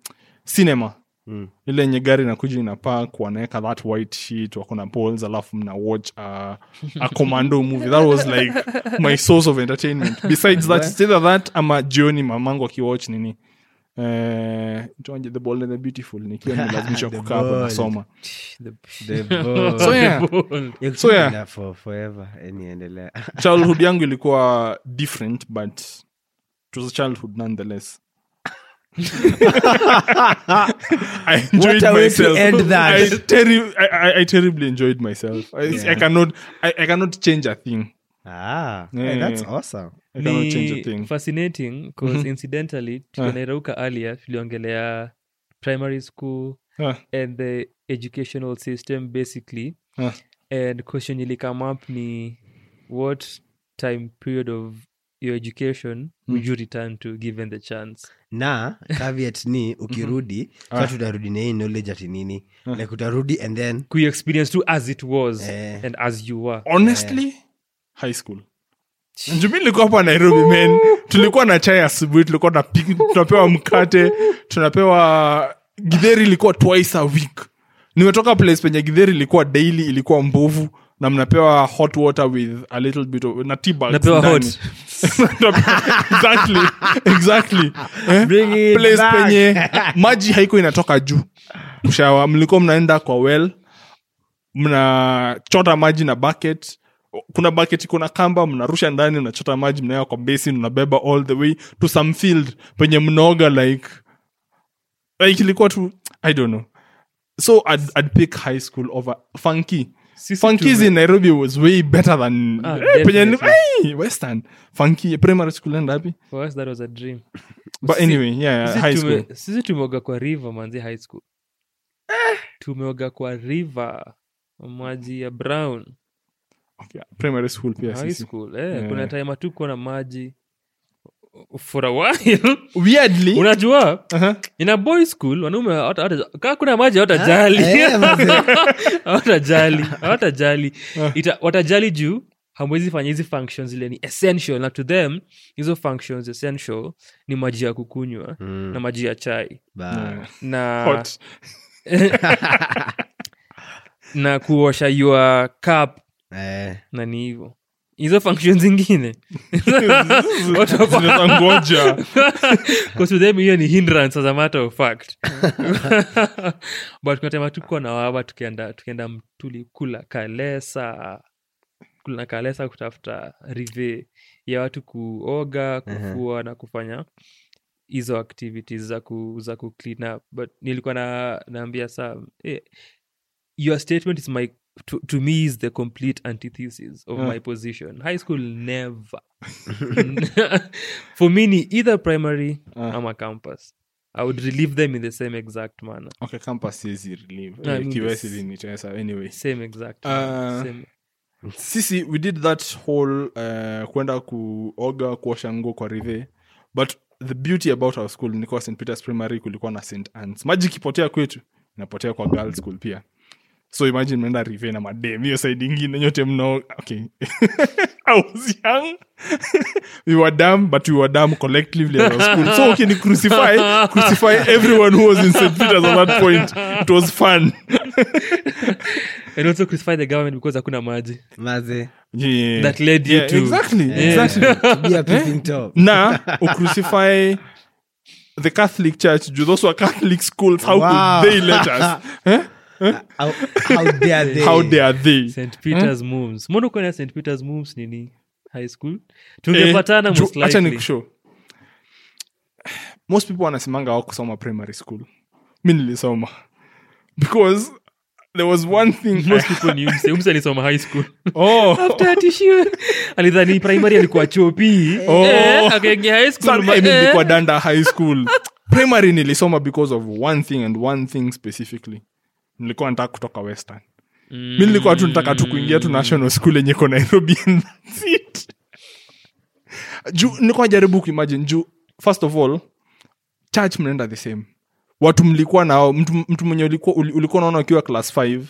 cinema. Mm. ile yenye gari nakuja inapak wanaweka that white sheet wako na balls alafu mna watch a, a commando movie. That was like my source of entertainment. Besides that either that ama jioni mamangu akiwatch nini eh, the bold and the beautiful. Nikiwa nimelazimishwa kukaa hapo nasoma. So yeah. So, yeah. for forever niendelea childhood yangu ilikuwa different but it was a childhood nonetheless. I enjoyed What a way to end that. I, terri- I, I, I terribly enjoyed myself. I, Yeah. I cannot I, I cannot change a thing. ah, Yeah, hey, that's awesome Ni fascinating cause Mhm. incidentally Ah. tunairauka earlier tuliongelea primary school Ah, and the educational system basically. Ah. and question ili come up ni what time period of your education would you return to given the chance? Na caveat ni ukirudi Ah. sa tutarudi na hii knowledge ati nini? Like utarudi and then ku experience to as it was Eh. and as you were. Honestly high school njumi nilikuwa hapa nairobi men tulikuwa na chai asubuhi tulikuwa na tunapewa mkate tunapewa gidheri ilikuwa twice a week nimetoka place penye gidheri ilikuwa daily ilikuwa mbovu na mnapewa hot water with a little bit of na Napewa hot. exactly exactly eh? Bring it place back. penye maji haiko inatoka juu kushawa mlikuwa mnaenda kwa well mnachota maji na bucket kuna bucket kuna kamba mnarusha ndani mnachota maji mnaweka kwa basin mnabeba all the way to some field penye mnaoga like like ilikuwa tu i don't know. So I'd, I'd pick high school over funky. Funkies in nairobi was way better than Ah, hey, penye hey, western. Funky primary school and happy for us that was a dream. But Si- anyway yeah Sisi high tume- school. sisi tumeoga kwa river manzi high school. Tumeoga kwa river maji ya brown okay, primary school pia high sisi. school. Eh, Yeah. kuna time hatukuwa na maji. For a while. Weirdly. Unajua? Uh-huh. ina boy school wanaume kaa kuna maji hawatajali eh, hawatajali hawatajali watajali juu hamwezi fanya hizi functions zile ni essential. Na to them hizo functions essential ni maji ya kukunywa Mm, na maji ya chai. Ba. na na kuosha your cup Eh, na ni hivyo? Hizo function zingine. To them hiyo ni hindrance as a matter of fact. But kunatema tuko na wawa tukienda tukienda mtuli kula kalesa kula kalesa kutafuta rive ya watu kuoga kufua na kufanya hizo activities za ku, za ku clean up. But nilikuwa na naambia saa hey, your statement is my to, to me is the complete antithesis of yeah. my position. High school never. For me ni either primary Ah. ama campus. I would relieve them in the same exact manner. Okay campus is relieve. I mean, kiwesi this- ilinitesa anyway. Same exact Uh, same. sisi we did that whole uh, kwenda kuoga kuosha nguo kwa rive. But the beauty about our school nikuwa st peters primary kulikuwa na st ans maji ikipotea kwetu inapotea kwa girl school pia so imagine mnaenda rive na madem hiyo side ingine nyote mno okay. I was young. We were dumb but we were dumb collectively at our school. So okay ni crucify crucify everyone who was in st peters at that point. It was fun. And also crucify the government because hakuna maji. Maze. Yeah. That led you Yeah, to- exactly Yeah. exactly. To be a peeping top. Na ucrucify the catholic church those were catholic schools how Wow. could they let us? Eh? How, how dare they? How dare they? St peters moves mbona uko st peters moves nini? High school? Tungepatana Eh, ju- most nikushow. Most people wanasemanga wa kusoma primary school. Mi nilisoma. Because there was one thing most people ni umse. Umse alisoma high school. Oh. After tissue alidhani primary alikuwa chopi Oh. eh, akaingia high school ma- eh. nilikuwa danda high school. Primary nilisoma because of one thing and one thing specifically nilikuwa nataka kutoka western. Mm. mi nilikuwa tu nataka tu kuingia tu national school yenye ko nairobi juu nilikuwa jaribu kuimagine. Juu first of all church mnaenda the same. Watu mlikuwa nao mtu, mtu mwenye ulikuwa, ulikuwa unaona ukiwa class 5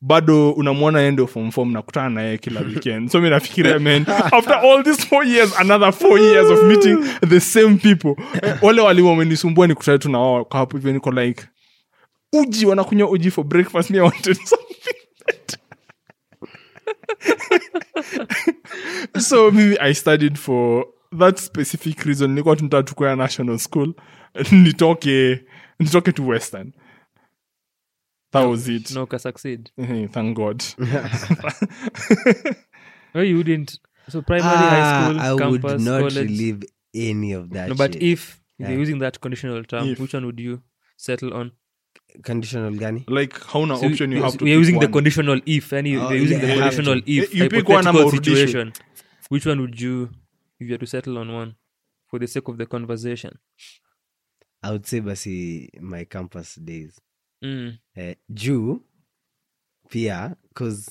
bado unamwona ende form form nakutana naye kila weekend. So mi nafikiria man after all these four years another four years of meeting the same people. Wale walimu wamenisumbua nikutane tu na wao hivyo niko like uji wanakunywa uji for breakfast me I wanted something so mimi i studied for that specific reason. Nilikuwa tunataka national school. Nitoke nitoke to western. That was it. no ka succeed. Eh, thank god. No you wouldn't so primary high Ah, school I would not college. leave any of that no but shit. if Yeah. you're using that conditional term If. which one would you settle on conditional gani? Like hauna So option you we- have to we're using one. the conditional if any you, Oh, they're using yeah, the you conditional yeah. if You pick one ama situation. Which one would you if you had to settle on one for the sake of the conversation? I would say basi my campus days. Mm. uh, juu pia cause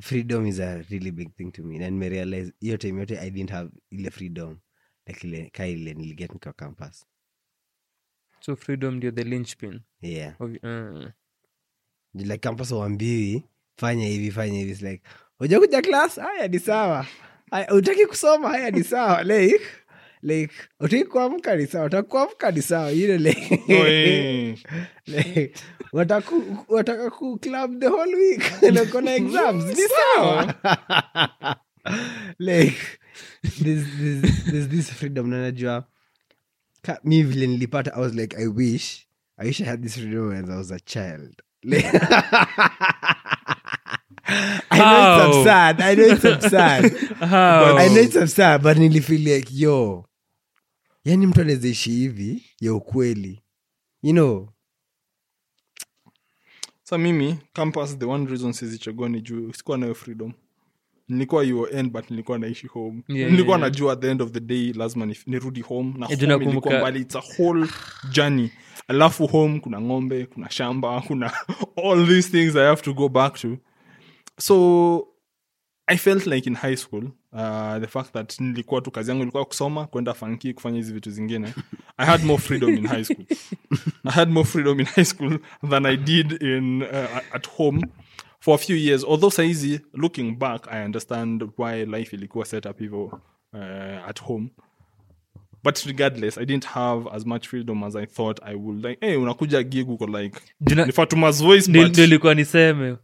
freedom is a really big thing to me. Na nimerealize hiyo time yote i didn't have ile freedom like ile ka ile niliget nikiwa campus so freedom ndio the linchpin. Yeah. Of, uh, like campus wambiwi fanya hivi fanya hivi like ujakuja class? Haya ni sawa. Utaki kusoma? Haya ni sawa. Like like utaki kuamka? Ni sawa. Utaki kuamka? Ni sawa. You know, like, Oh, eh. like, wataku- wataka ku club the whole week? Na kona exams? Ni sawa. like this, this, this, this freedom. Na najua ka- mi vile nilipata i was like i wish i wish i had this freedom when i was a child Like- I know it's absurd. I know it's absurd. how? I know it's absurd, but nilifeel like yo, yani mtu anaweza ishi hivi ya ukweli, you know. sa mimi campus the one reason sizichagua ni juu sikuwa nayo freedom nilikuwa un but nilikuwa naishi home. Yeah, nilikuwa yeah, najua at the end of the day lazima nif- nirudi home na Eh, home ilikuwa mbali it's a whole journey. Alafu home kuna ng'ombe kuna shamba kuna all these things i have to go back to. So i felt like in high school uh, the fact that nilikuwa tu kazi yangu ilikuwa kusoma kwenda fanki kufanya hizi vitu zingine i had more freedom in high school. I had more freedom in high school than i did in uh, at home for a few years although saizi looking back i understand why life ilikuwa set up hivo uh, at home. But regardless i didn't have as much freedom as i thought i would. Like hey unakuja gig uko like Jina- ni Fatuma's voice Ndio- but ndio ilikuwa niseme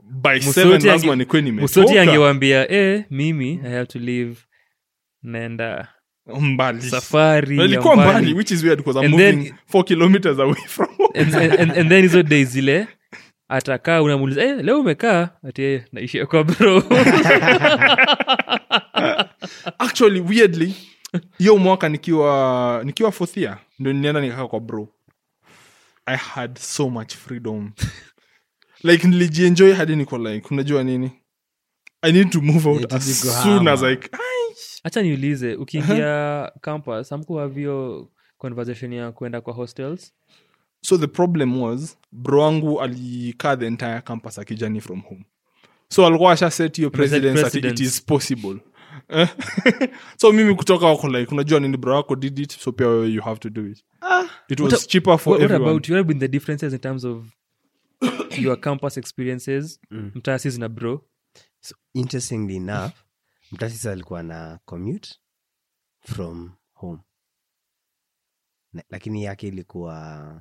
lazima nikwe nimetoka. angewambia eh, mimi i have to leave naenda mbali. safari mbali. mbali. which is weird because i'm And moving then- four kilometers away from and, and, and, and then hizo days zile atakaa unamuuliza eh, leo umekaa? Ati "Eh, naishia kwa bro. Actually weirdly hiyo mwaka nikiwa nikiwa fothia ndo nilienda nikakaa kwa bro. I had so much freedom. Like nilijienjoy hadi niko like unajua nini? I need to move out as soon as i hacha niulize ukiingia campus amkuhavyo conversation ya kuenda kwa hostels so the problem was bro wangu alikaa the entire campus akijani from home. So alikuwa asha set hiyo presidence ati it is possible. So mimi kutoka wako like unajua nini bro wako did it so pia you have to do it. It was What cheaper for what, what about you? have been the differences in terms of your campus experiences? Mtasis na bro. So, interestingly enough, mtasis alikuwa na commute from home. Na, lakini yake ilikuwa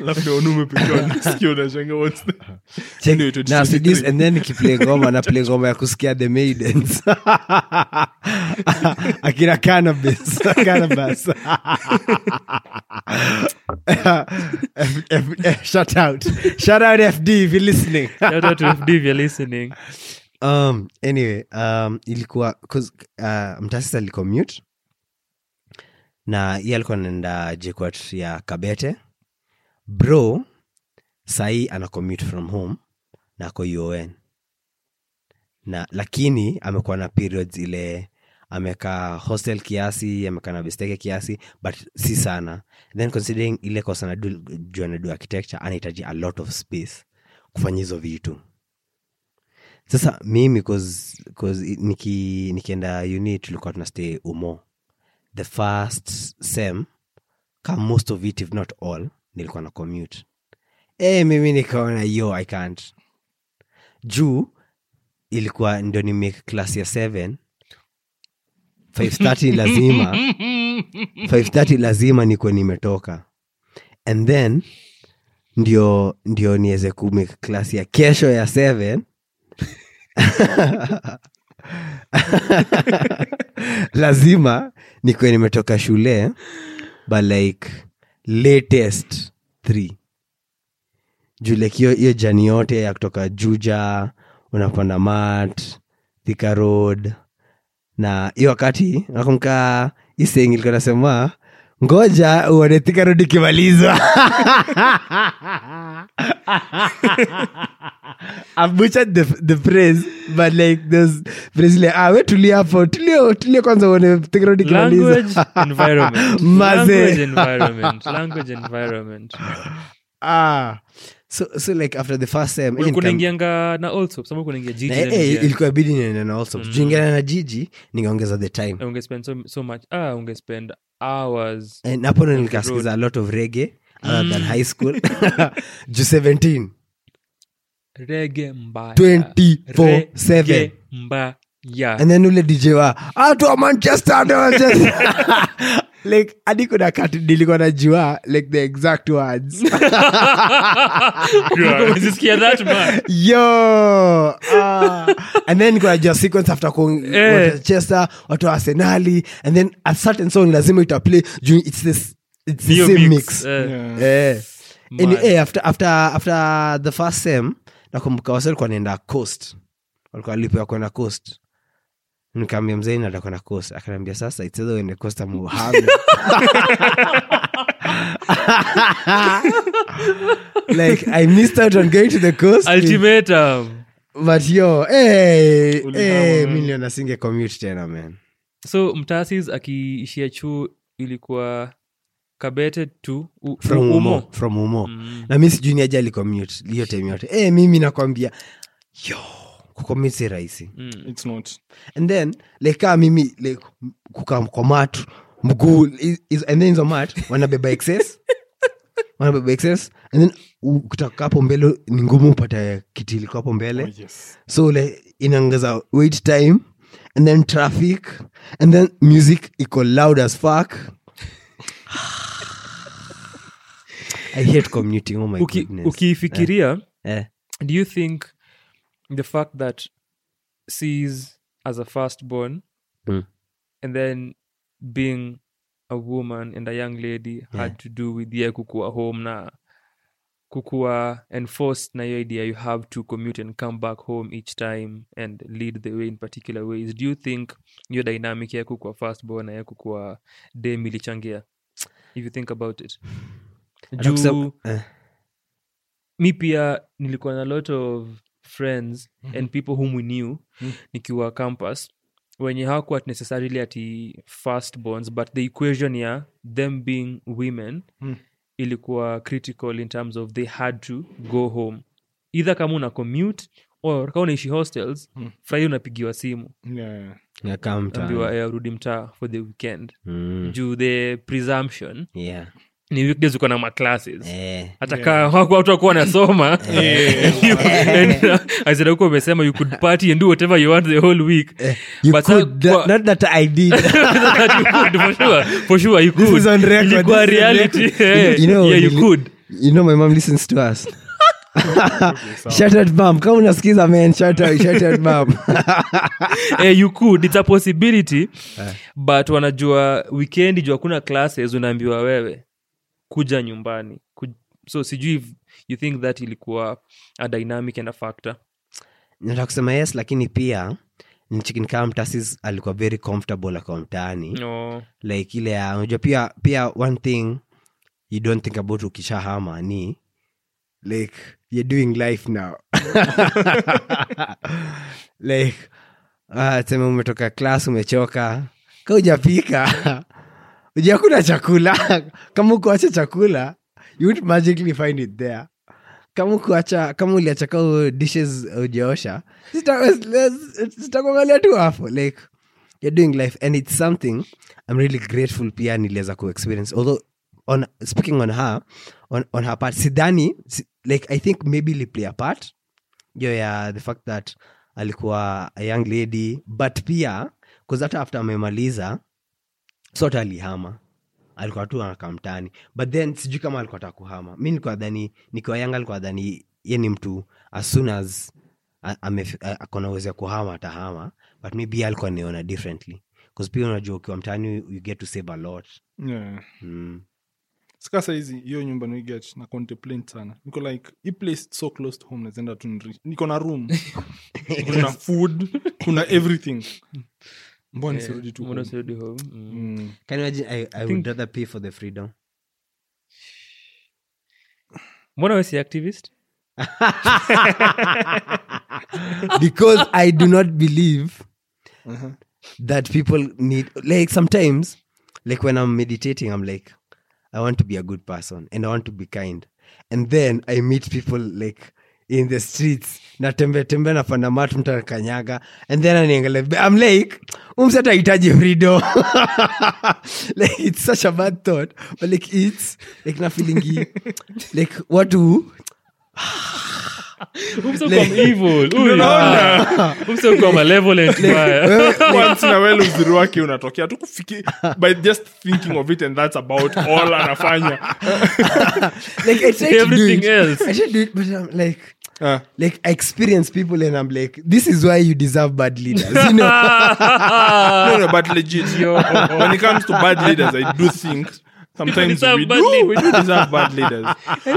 labda wanaume pekee unashanga what's the- Check- Ndio, 2023. na seduce and then nikiplay ngoma naplay ngoma ya kusikia the maidens. Akina cannabis cannabis. F- F- F- shout out. Shout out fd if you're listening. Shout out to FD if you're listening. um anyway um ilikuwa 'cause, uh, mtasisi alicommute na iye alikuwa naenda jekwat ya kabete bro sahii ana commute from home na ako un na lakini amekuwa na periods ile amekaa hostel kiasi amekaa na besteke kiasi but si sana. Then considering ile kosa juu anadu architecture anahitaji a lot of space kufanya hizo vitu. Sasa mimi cause, niki, nikienda uni tulikuwa tuna stay umo. The first sem ka most of it if not all nilikuwa na commute. E, mimi nikaona yo i can't. Juu ilikuwa ndo ni make class ya 7 530 lazima. 530 lazima nikuwe nimetoka. And then ndio ndio niweze kumake class ya kesho ya 7 lazima nikuwe nimetoka shule but like latest three. Juu hiyo jani yote ya kutoka juja unapanda mat thika road na hiyo wakati nakumka iseng ngoja uone thika road ikimalizwa I've butchered the, the phrase but like there's phrase like ah we tulia hapo tulio tulio kwanza uone tikarudi language ikimalizwa environment. Maze. language environment. Language environment. Ah so so like after the first sem eh, kunaingianga na also sababu kunaingia jiji na, eh, eh, ilikuwa bidi niende na also juingana na jiji ningeongeza the time. Unge spend so, so much ah ungespend hours and hapo ndo nikasikiza a lot of rege other than high school. Ju 17 rege mbaya. 24/7. Mbaya. And then ule dj wa atu wa manchester manchester like hadi kuna kati nilikuwa najua like the exact words Umezisikia that man yo uh, and then kuna jua sequence after kuchester Eh. watu wa arsenali and then a certain song lazima itaplay juu it's this it's the same mix, mix, eh. Yeah. Eh. Mad. eh, after, after, after the first sem nakumbuka wasi walikuwa naenda coast walikuwa lipo kwenda coast nikaambia mzee nata kwenda coast akaniambia sasa iteza uende coast ama like i missed out on going to the coast ultimatum. But yo hey, hey, milion asinge commute tena man. So mtasis akiishia chuo ilikuwa kabete tu u- from umo, umo? from umo. Mm. na mi sijui ni aje alicommute hiyo time yote. Hey, mimi nakwambia yo kucommute si rahisi. Mm. it's not. And then like kaa mimi like kukaa kwa mat mguu is- is- and then hizo mat wanabeba excess. Wanabeba excess. And then ukitaka hapo mbele ni ngumu upate kiti liko hapo mbele. Oh, yes. So like inaongeza wait time and then traffic and then music iko loud as fuck. I hate commuting oh my Uki- goodness. ukiifikiria eh. do you think the fact that sees as a firstborn Mm. and then being a woman and a young lady had to do with ye kukua home na kukua enforced na hiyo idea you have to commute and come back home each time and lead the way in particular ways. Do you think hiyo dynamic ya kukua firstborn na ya kukua dem ilichangia? If you think about it. Juu eh. mi pia nilikuwa na lot of friends and people whom we knew nikiwa campus wenye hawakuwa necessarily ati first bonds but the equation ya them being women Mm. ilikuwa critical in terms of they had to go home. Either kama una commute or kama unaishi hostels Mm. friday unapigiwa simu. Yeah. Yeah, ambiwa eh, rudi mtaa for the weekend. Mm. juu the presumption yeah ni weekdays uko na maclasses. Eh. hata kaa wako watu wakuwa wanasoma. Aizinakuwa umesema you could party and do whatever you want the whole week. You But could, sa- that- not that I did. you could, for sure, for sure you This is on record, Ilikuwa this is on reality. Record. Eh, You know, yeah, you nili- could. you know my mom listens to us. Shout kama unasikiza man shout out, shout out mom. Eh, you could. It's a possibility. But wanajua weekend juu hakuna classes unaambiwa wewe kuja nyumbani. Kuj... so sijui if you think that ilikuwa a dynamic and a factor. Nataka kusema yes lakini pia nchikin kama mtasis alikuwa very comfortable akiwa mtaani. No. like ile unajua pia pia one thing you don't think about ukishahama ni like you're doing life now. Like uh, seme umetoka class umechoka ka ujakula chakula. Kama ukuacha chakula you would magically find it there. Kama ukuacha kama uliacha dishes ujaosha zitakuangalia tu hapo like you're doing life and it's something i'm really grateful pia niliweza kuexperience. Although on speaking on her on, on her part sidhani like i think maybe iliplay a part yo ya the fact that alikuwa a young lady but pia bcause hata after amemaliza sote alihama? Alikuwa tu anakaa but then sijui kama alikuwa ta kuhama. Mi nikuadhani nikiwa yanga alikuwa dhani ye ni mtu as soon as akona uwezo ya kuhama atahama. But maybe alikuwa niona differently. Bcause pia unajua ukiwa mtaani you get to save a lot. Yeah. mm. sika saizi hiyo nyumba niget na contemplate sana. Niko like i place so close to home nazaenda tu niko na room. Kuna food kuna everything mbona nisirudi tu Mbona home? home? Mm. Mm. can you imagine i, I would rather pay for the freedom mbona we si activist because i do not believe Uh-huh. that people need like sometimes like when i'm meditating i'm like i want to be a good person and i want to be kind and then i meet people like in the streets. Natembe tembe nafanya matu mtu anakanyaga. And then aniangalia i'm like umse atahitaji freedom. Like it's such a bad thought. But like it's like na feelingi like watu umsekuwa malevolent na well uzuri wake unatokea tu kufiki by just thinking of it and that's about all anafanya like i do it. else. i try do it but i'm like Ah. like I experience people and I'm like, this is why you deserve bad leaders. You know, no, no, but legit. when it comes to bad leaders, I do think sometimes we bad do, we do deserve bad leaders.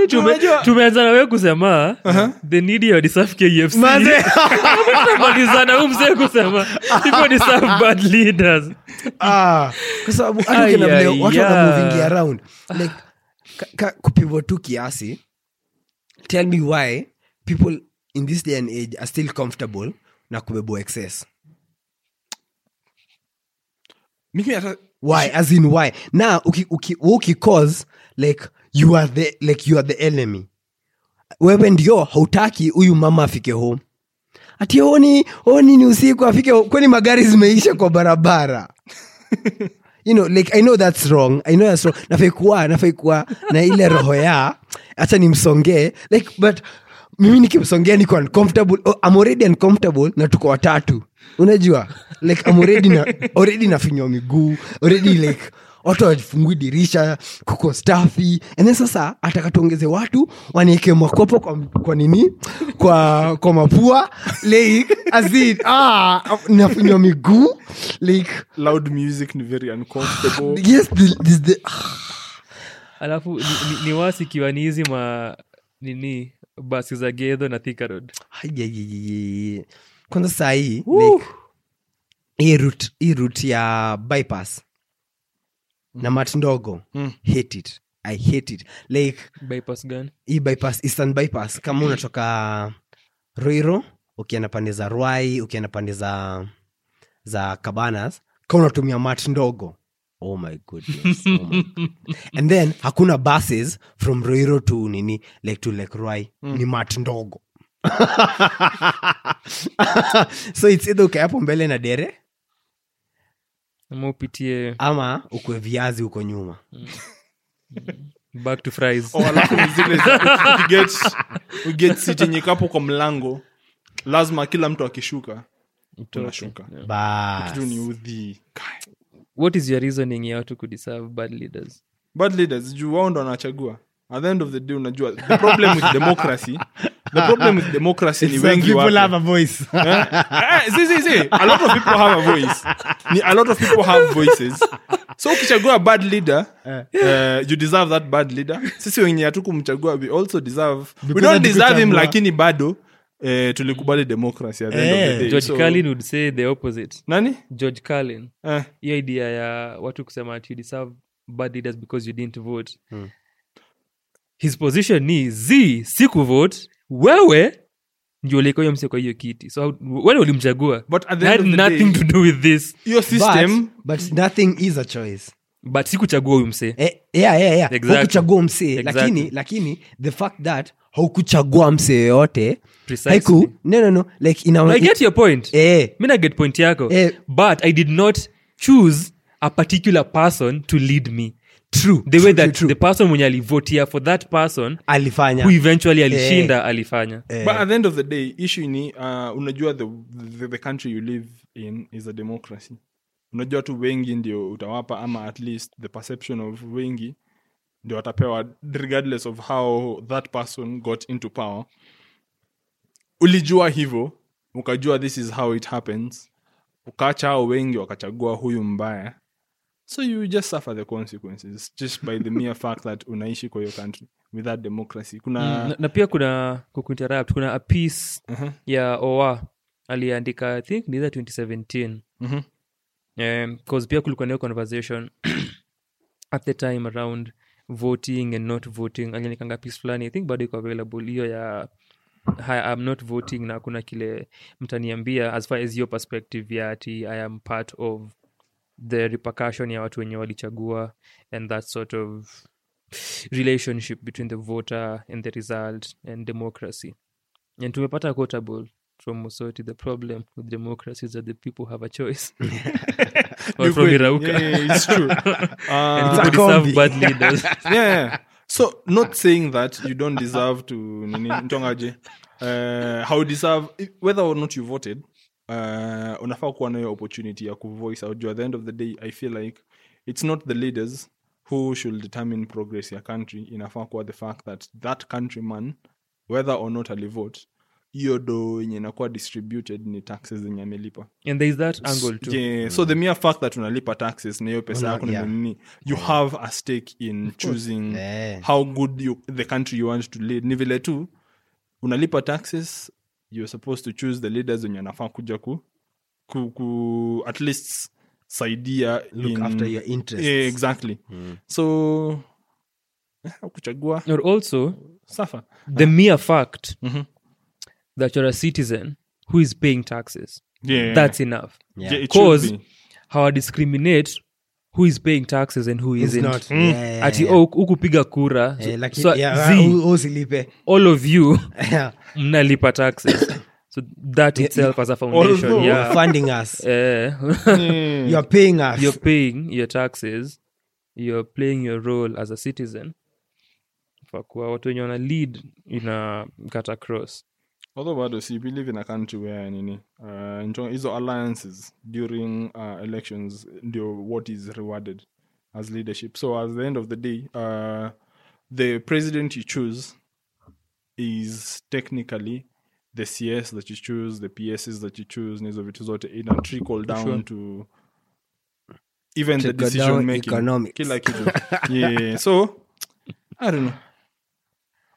Tumeanza nawe kusema the needy are deserve KFC. Manze. Mzee kusema people deserve bad leaders ah, kwa sababu watu around. Like ka- tu kiasi tell me why people in this day and age are still comfortable na kubebwa excess. Mimi hata why? As in why? Na uki, uki, uki cause like you are the like you are the enemy. Wewe ndio hautaki huyu mama afike home. Ati oni oni ni usiku afike kwani magari zimeisha kwa barabara? You know like i know that's wrong. I know that's wrong. Nafaikuwa nafaikuwa na ile roho ya hata nimsongee. Like but mimi nikimsongea niko uncomfortable. Oh, I'm already uncomfortable na tuko watatu. Unajua like I'm already na already nafinywa miguu already like watu wafungui dirisha kuko stafi ene sasa atakatuongeze watu wanieke makopo kwa, kwa nini? Kwa kwa mapua. Like as in, ah, nafinywa miguu. Like loud music ni very uncomfortable. yes the, this, the, alafu ni, ni, ni wasi ikiwa ni hizi ma nini basi za gedho na thikarod kwanza saa hii like, hii route- hii route ya bypass na mat ndogo Mm. hate it. I hate it. Like bypass gani? hii bypass eastern bypass kama unatoka roiro ukienda pande za rwai ukienda pande za za cabanas kama unatumia mat ndogo. Oh my goodness oh my God. and then hakuna buses from roiro to nini like to like rwai ni mat ndogo. So its either ukae mbele na dere ama upitie ama ukwe viazi huko nyuma. Back to fries. Oh, alafu ni zile za- ukiget- ukiget seat yenye kapo kwa mlango. Lazima kila mtu akishuka Utoke. kitu ni udhi what is your reasoning ya watu kudeserve bad leaders? Bad leaders juu wao ndo wanachagua at the end of the day unajua the problem with democracy the problem with democracy ni wengi people have a voice. Eh? Eh, see, see, see. a lot of people have a voice ni a lot of people have voices so ukichagua a bad leader uh, you deserve that bad leader sisi wenye hatukumchagua we also deserve we don't deserve him lakini bado eh, tulikubali democracy at the end of the Eh. day. george So- carlin would say the opposite nani george carlin eh. hiyo idea ya watu kusema ati you deserve bad leaders because you didn't vote his position ni z si kuvote wewe ndio ulikoyo mse kwa hiyo kiti. So wewe ulimchagua. But at the end had of the nothing day- to do with this. your system But, but nothing is a choice. but sikuchagua huyu mse Eh, yeah, yeah, yeah. Exactly. Hukuchagua msee. Exactly. lakini lakini the fact that haukuchagua msee yoyote haiku no no no. Like ina, No, i get your point. Eh, mi na get point yako. Eh. but i did not choose a particular person to lead me true. The way that true, the person mwenye alivotia for that person alifanya. who eventually alishinda alifanya. But at the end of the day issue ni uh, unajua the, the, the country you live in is a democracy. Unajua tu wengi ndio utawapa ama at least the perception of wengi ndio watapewa regardless of how that person got into power. Ulijua hivyo ukajua this is how it happens. Ukaacha hao wengi wakachagua huyu mbaya so you just suffer the consequences just by the mere fact that unaishi kwa hiyo country without democracy kuna na, na pia kuna kukuinterrupt kuna a piece uh-huh. ya oa aliandika i think ni either 2017 Mhm. um, cause pia kulikuwa nayo conversation at the time around voting and not voting aliandikanga piece fulani i think bado iko available hiyo ya hi, I'm not voting na kuna kile mtaniambia as far as your perspective ya ati i am part of the repercussion ya watu wenye walichagua and that sort of relationship between the voter and the result and democracy. And tumepata quotable from musoti the problem with democracy is that the people have a choice. Or from irauka. Yeah, yeah, it's true. and people deserve bad leaders. Yeah, yeah. so not saying that you don't deserve to nini ntongaje. Uh, how deserve whether or not you voted uh, unafaa kuwa nayo opportunity ya kuvoice out at the end of the day i feel like it's not the leaders who should determine progress ya country. Inafaa kuwa the fact that that countryman whether or not alivote hiyo do yenye inakuwa distributed ni taxes zenye amelipa. And there is that angle too. Yeah, so the mere fact that unalipa taxes na hiyo pesa yako ni yeah. nini? You have a stake in choosing yeah. how good you, the country you want to lead. Ni vile tu unalipa taxes you're supposed to choose the leaders wenye anafaa kuja ku, ku, ku at least saidia look in, after your interests. Yeah, exactly. So eh, kuchagua. Or also suffer the mere fact Mhm. that you're a citizen who is paying taxes. Yeah, that's enough. Yeah. yeah, it should cause be. how I discriminate who is paying taxes and who isn't. not. Yeah, yeah, ati yeah. oh, hukupiga kura. Yeah, like, so, yeah, zi, uh, usilipe. all of you mnalipa taxes. So that itself as a foundation Although- yeah. funding us. Yeah. mm. you're paying us. You're paying your taxes. You're playing your role as a citizen. Kwa watu wenye wana lead ina cut cross although bado si we live in a country where uh, njo- hizo alliances during uh, elections what is rewarded as leadership so at the end of the day uh, the president you choose is technically the cs that you choose the pss that you choose na hizo vitu zote ina trickle down Sure. to even the decision making. economics. kila kitu yeah so i don't know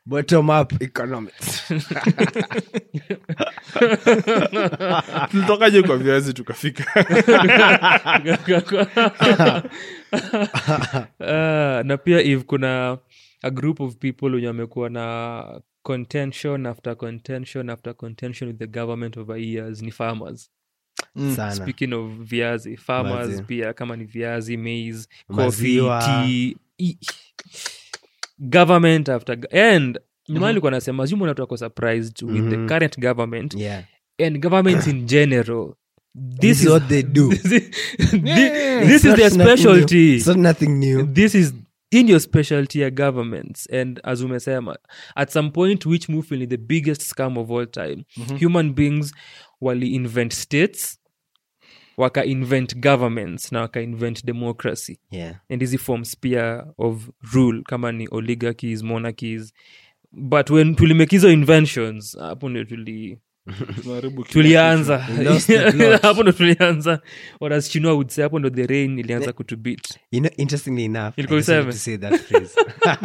bottom up. Economics. Tulitokaje kwa viazi tukafika? Na pia if kuna a group of people wenye wamekuwa na contention after contention after contention with the government over years ni farmers. Sana. Speaking of viazi farmers Mazi. pia kama ni viazi maize coffee tea government after and nyuma alikuwa nasema zuma watu wako surprised with the Mhm. current government yeah. and governments in general. This this is what they do. this is, Yeah. this is their specialty. It's not nothing new. This is in your specialty ya governments. And as umesema at some point which move ni the biggest scam of all time? Human beings wali invent states waka invent governments na wakainvent democracy yeah. and hizi forms pia of rule kama ni oligarchies monarchies but when tulimake hizo inventions hapo ndio tuli tulianza. Hapo ndo tulianza. Or as would say hapo ndo the rain ilianza kutubit You know, interestingly enough, I just wanted to say that phrase.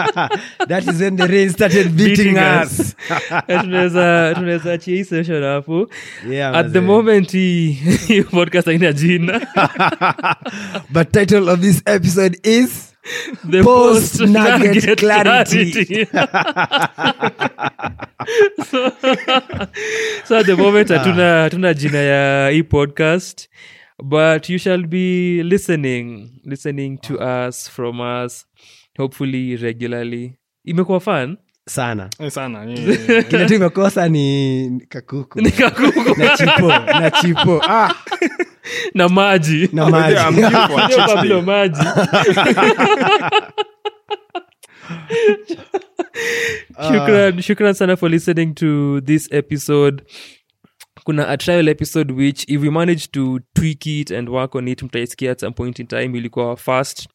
that is when the rain started beating, Beating us. us. Eh, tunaweza tunaweza achia hii session hapo. Yeah, at the moment hii podcast haina jina. But title of this episode is the Post post nugget nugget clarity. clarity. so, so at the moment hatuna hatuna jina ya hii podcast but you shall be listening listening to us from us hopefully regularly imekuwa fun sana. Eh, sana yeah, yeah, yeah. Kile tu imekosa ni kakuku Nikakuku. na chipo na chipo ah, na maji. Na I'm maji due for a Sio cheat Pablo day. maji. Shukran shukran sana for listening to this episode. Kuna a trial episode which if we manage to tweak it and work on it mtaisikia at some point in time. Ilikuwa our first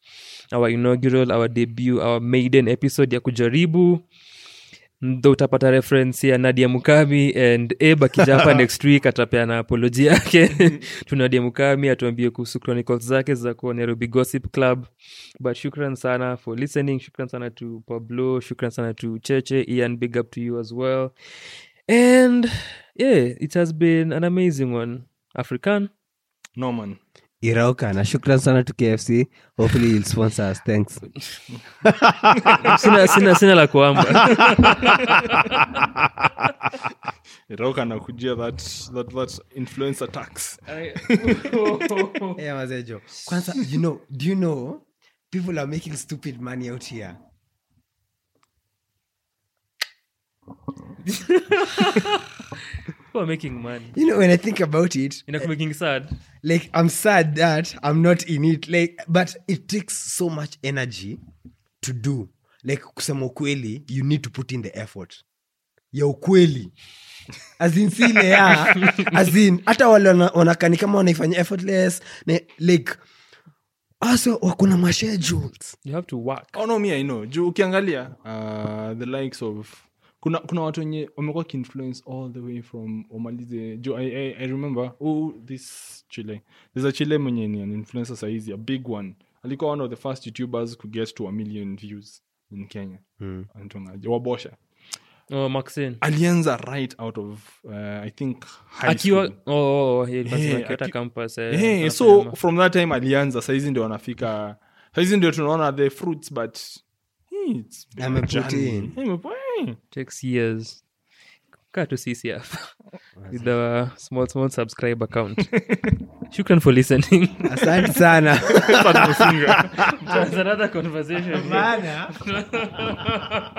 our inaugural our debut our maiden episode ya kujaribu ndo utapata reference ya nadia mukami and eb akija hapa next week atapeana apoloji yake. Tu nadia mukami atuambie kuhusu chronicles zake za kuwa nairobi gossip club. But shukran sana for listening shukran sana to pablo shukran sana to cheche ian big up to you as well. And yeah it has been an amazing one. African? No man irauka. Na shukran sana to kfc hopefully you'll sponsor us. Thanks. Sina, sina, sina la kuamba Rauka anakujia that, that, that influencer tax. Yeah, mazejo. Kwanza you know do you know people are making stupid money out here Who are making money? You know when i think about it inakumaking sad. like i'm sad that i'm not in it like but it takes so much energy to do. Like kusema ukweli you need to put in the effort. Ya ukweli. Azin si ile ya azin hata wale wanakani kama wanaifanya effortless ne, like asa wako na mashedules you have to work. Oh no me i know. Juu ukiangalia uh, the likes of kuna kuna watu wenye wamekuwa kiinfluence all the way from wamalize juu I, I, i remember oh, this chile. There's a chile mwenye ni an influencer saizi a big one. Alikuwa one of the first youtubers to get to a million views in kenya. Hmm. Anaitwanga- wabosha. Oh, maxin alianza right out of uh, i think high akiwa oh, aki- campus eh, hey, from that time alianza saizi ndio anafika saizi ndio tunaona the fruits but hey, it's been a Ameput journey. in. Hey, amepu- hey. takes years kaa tu sisi hapa with our small small subscribe account shukran for listening asante sana That's another conversation Bana.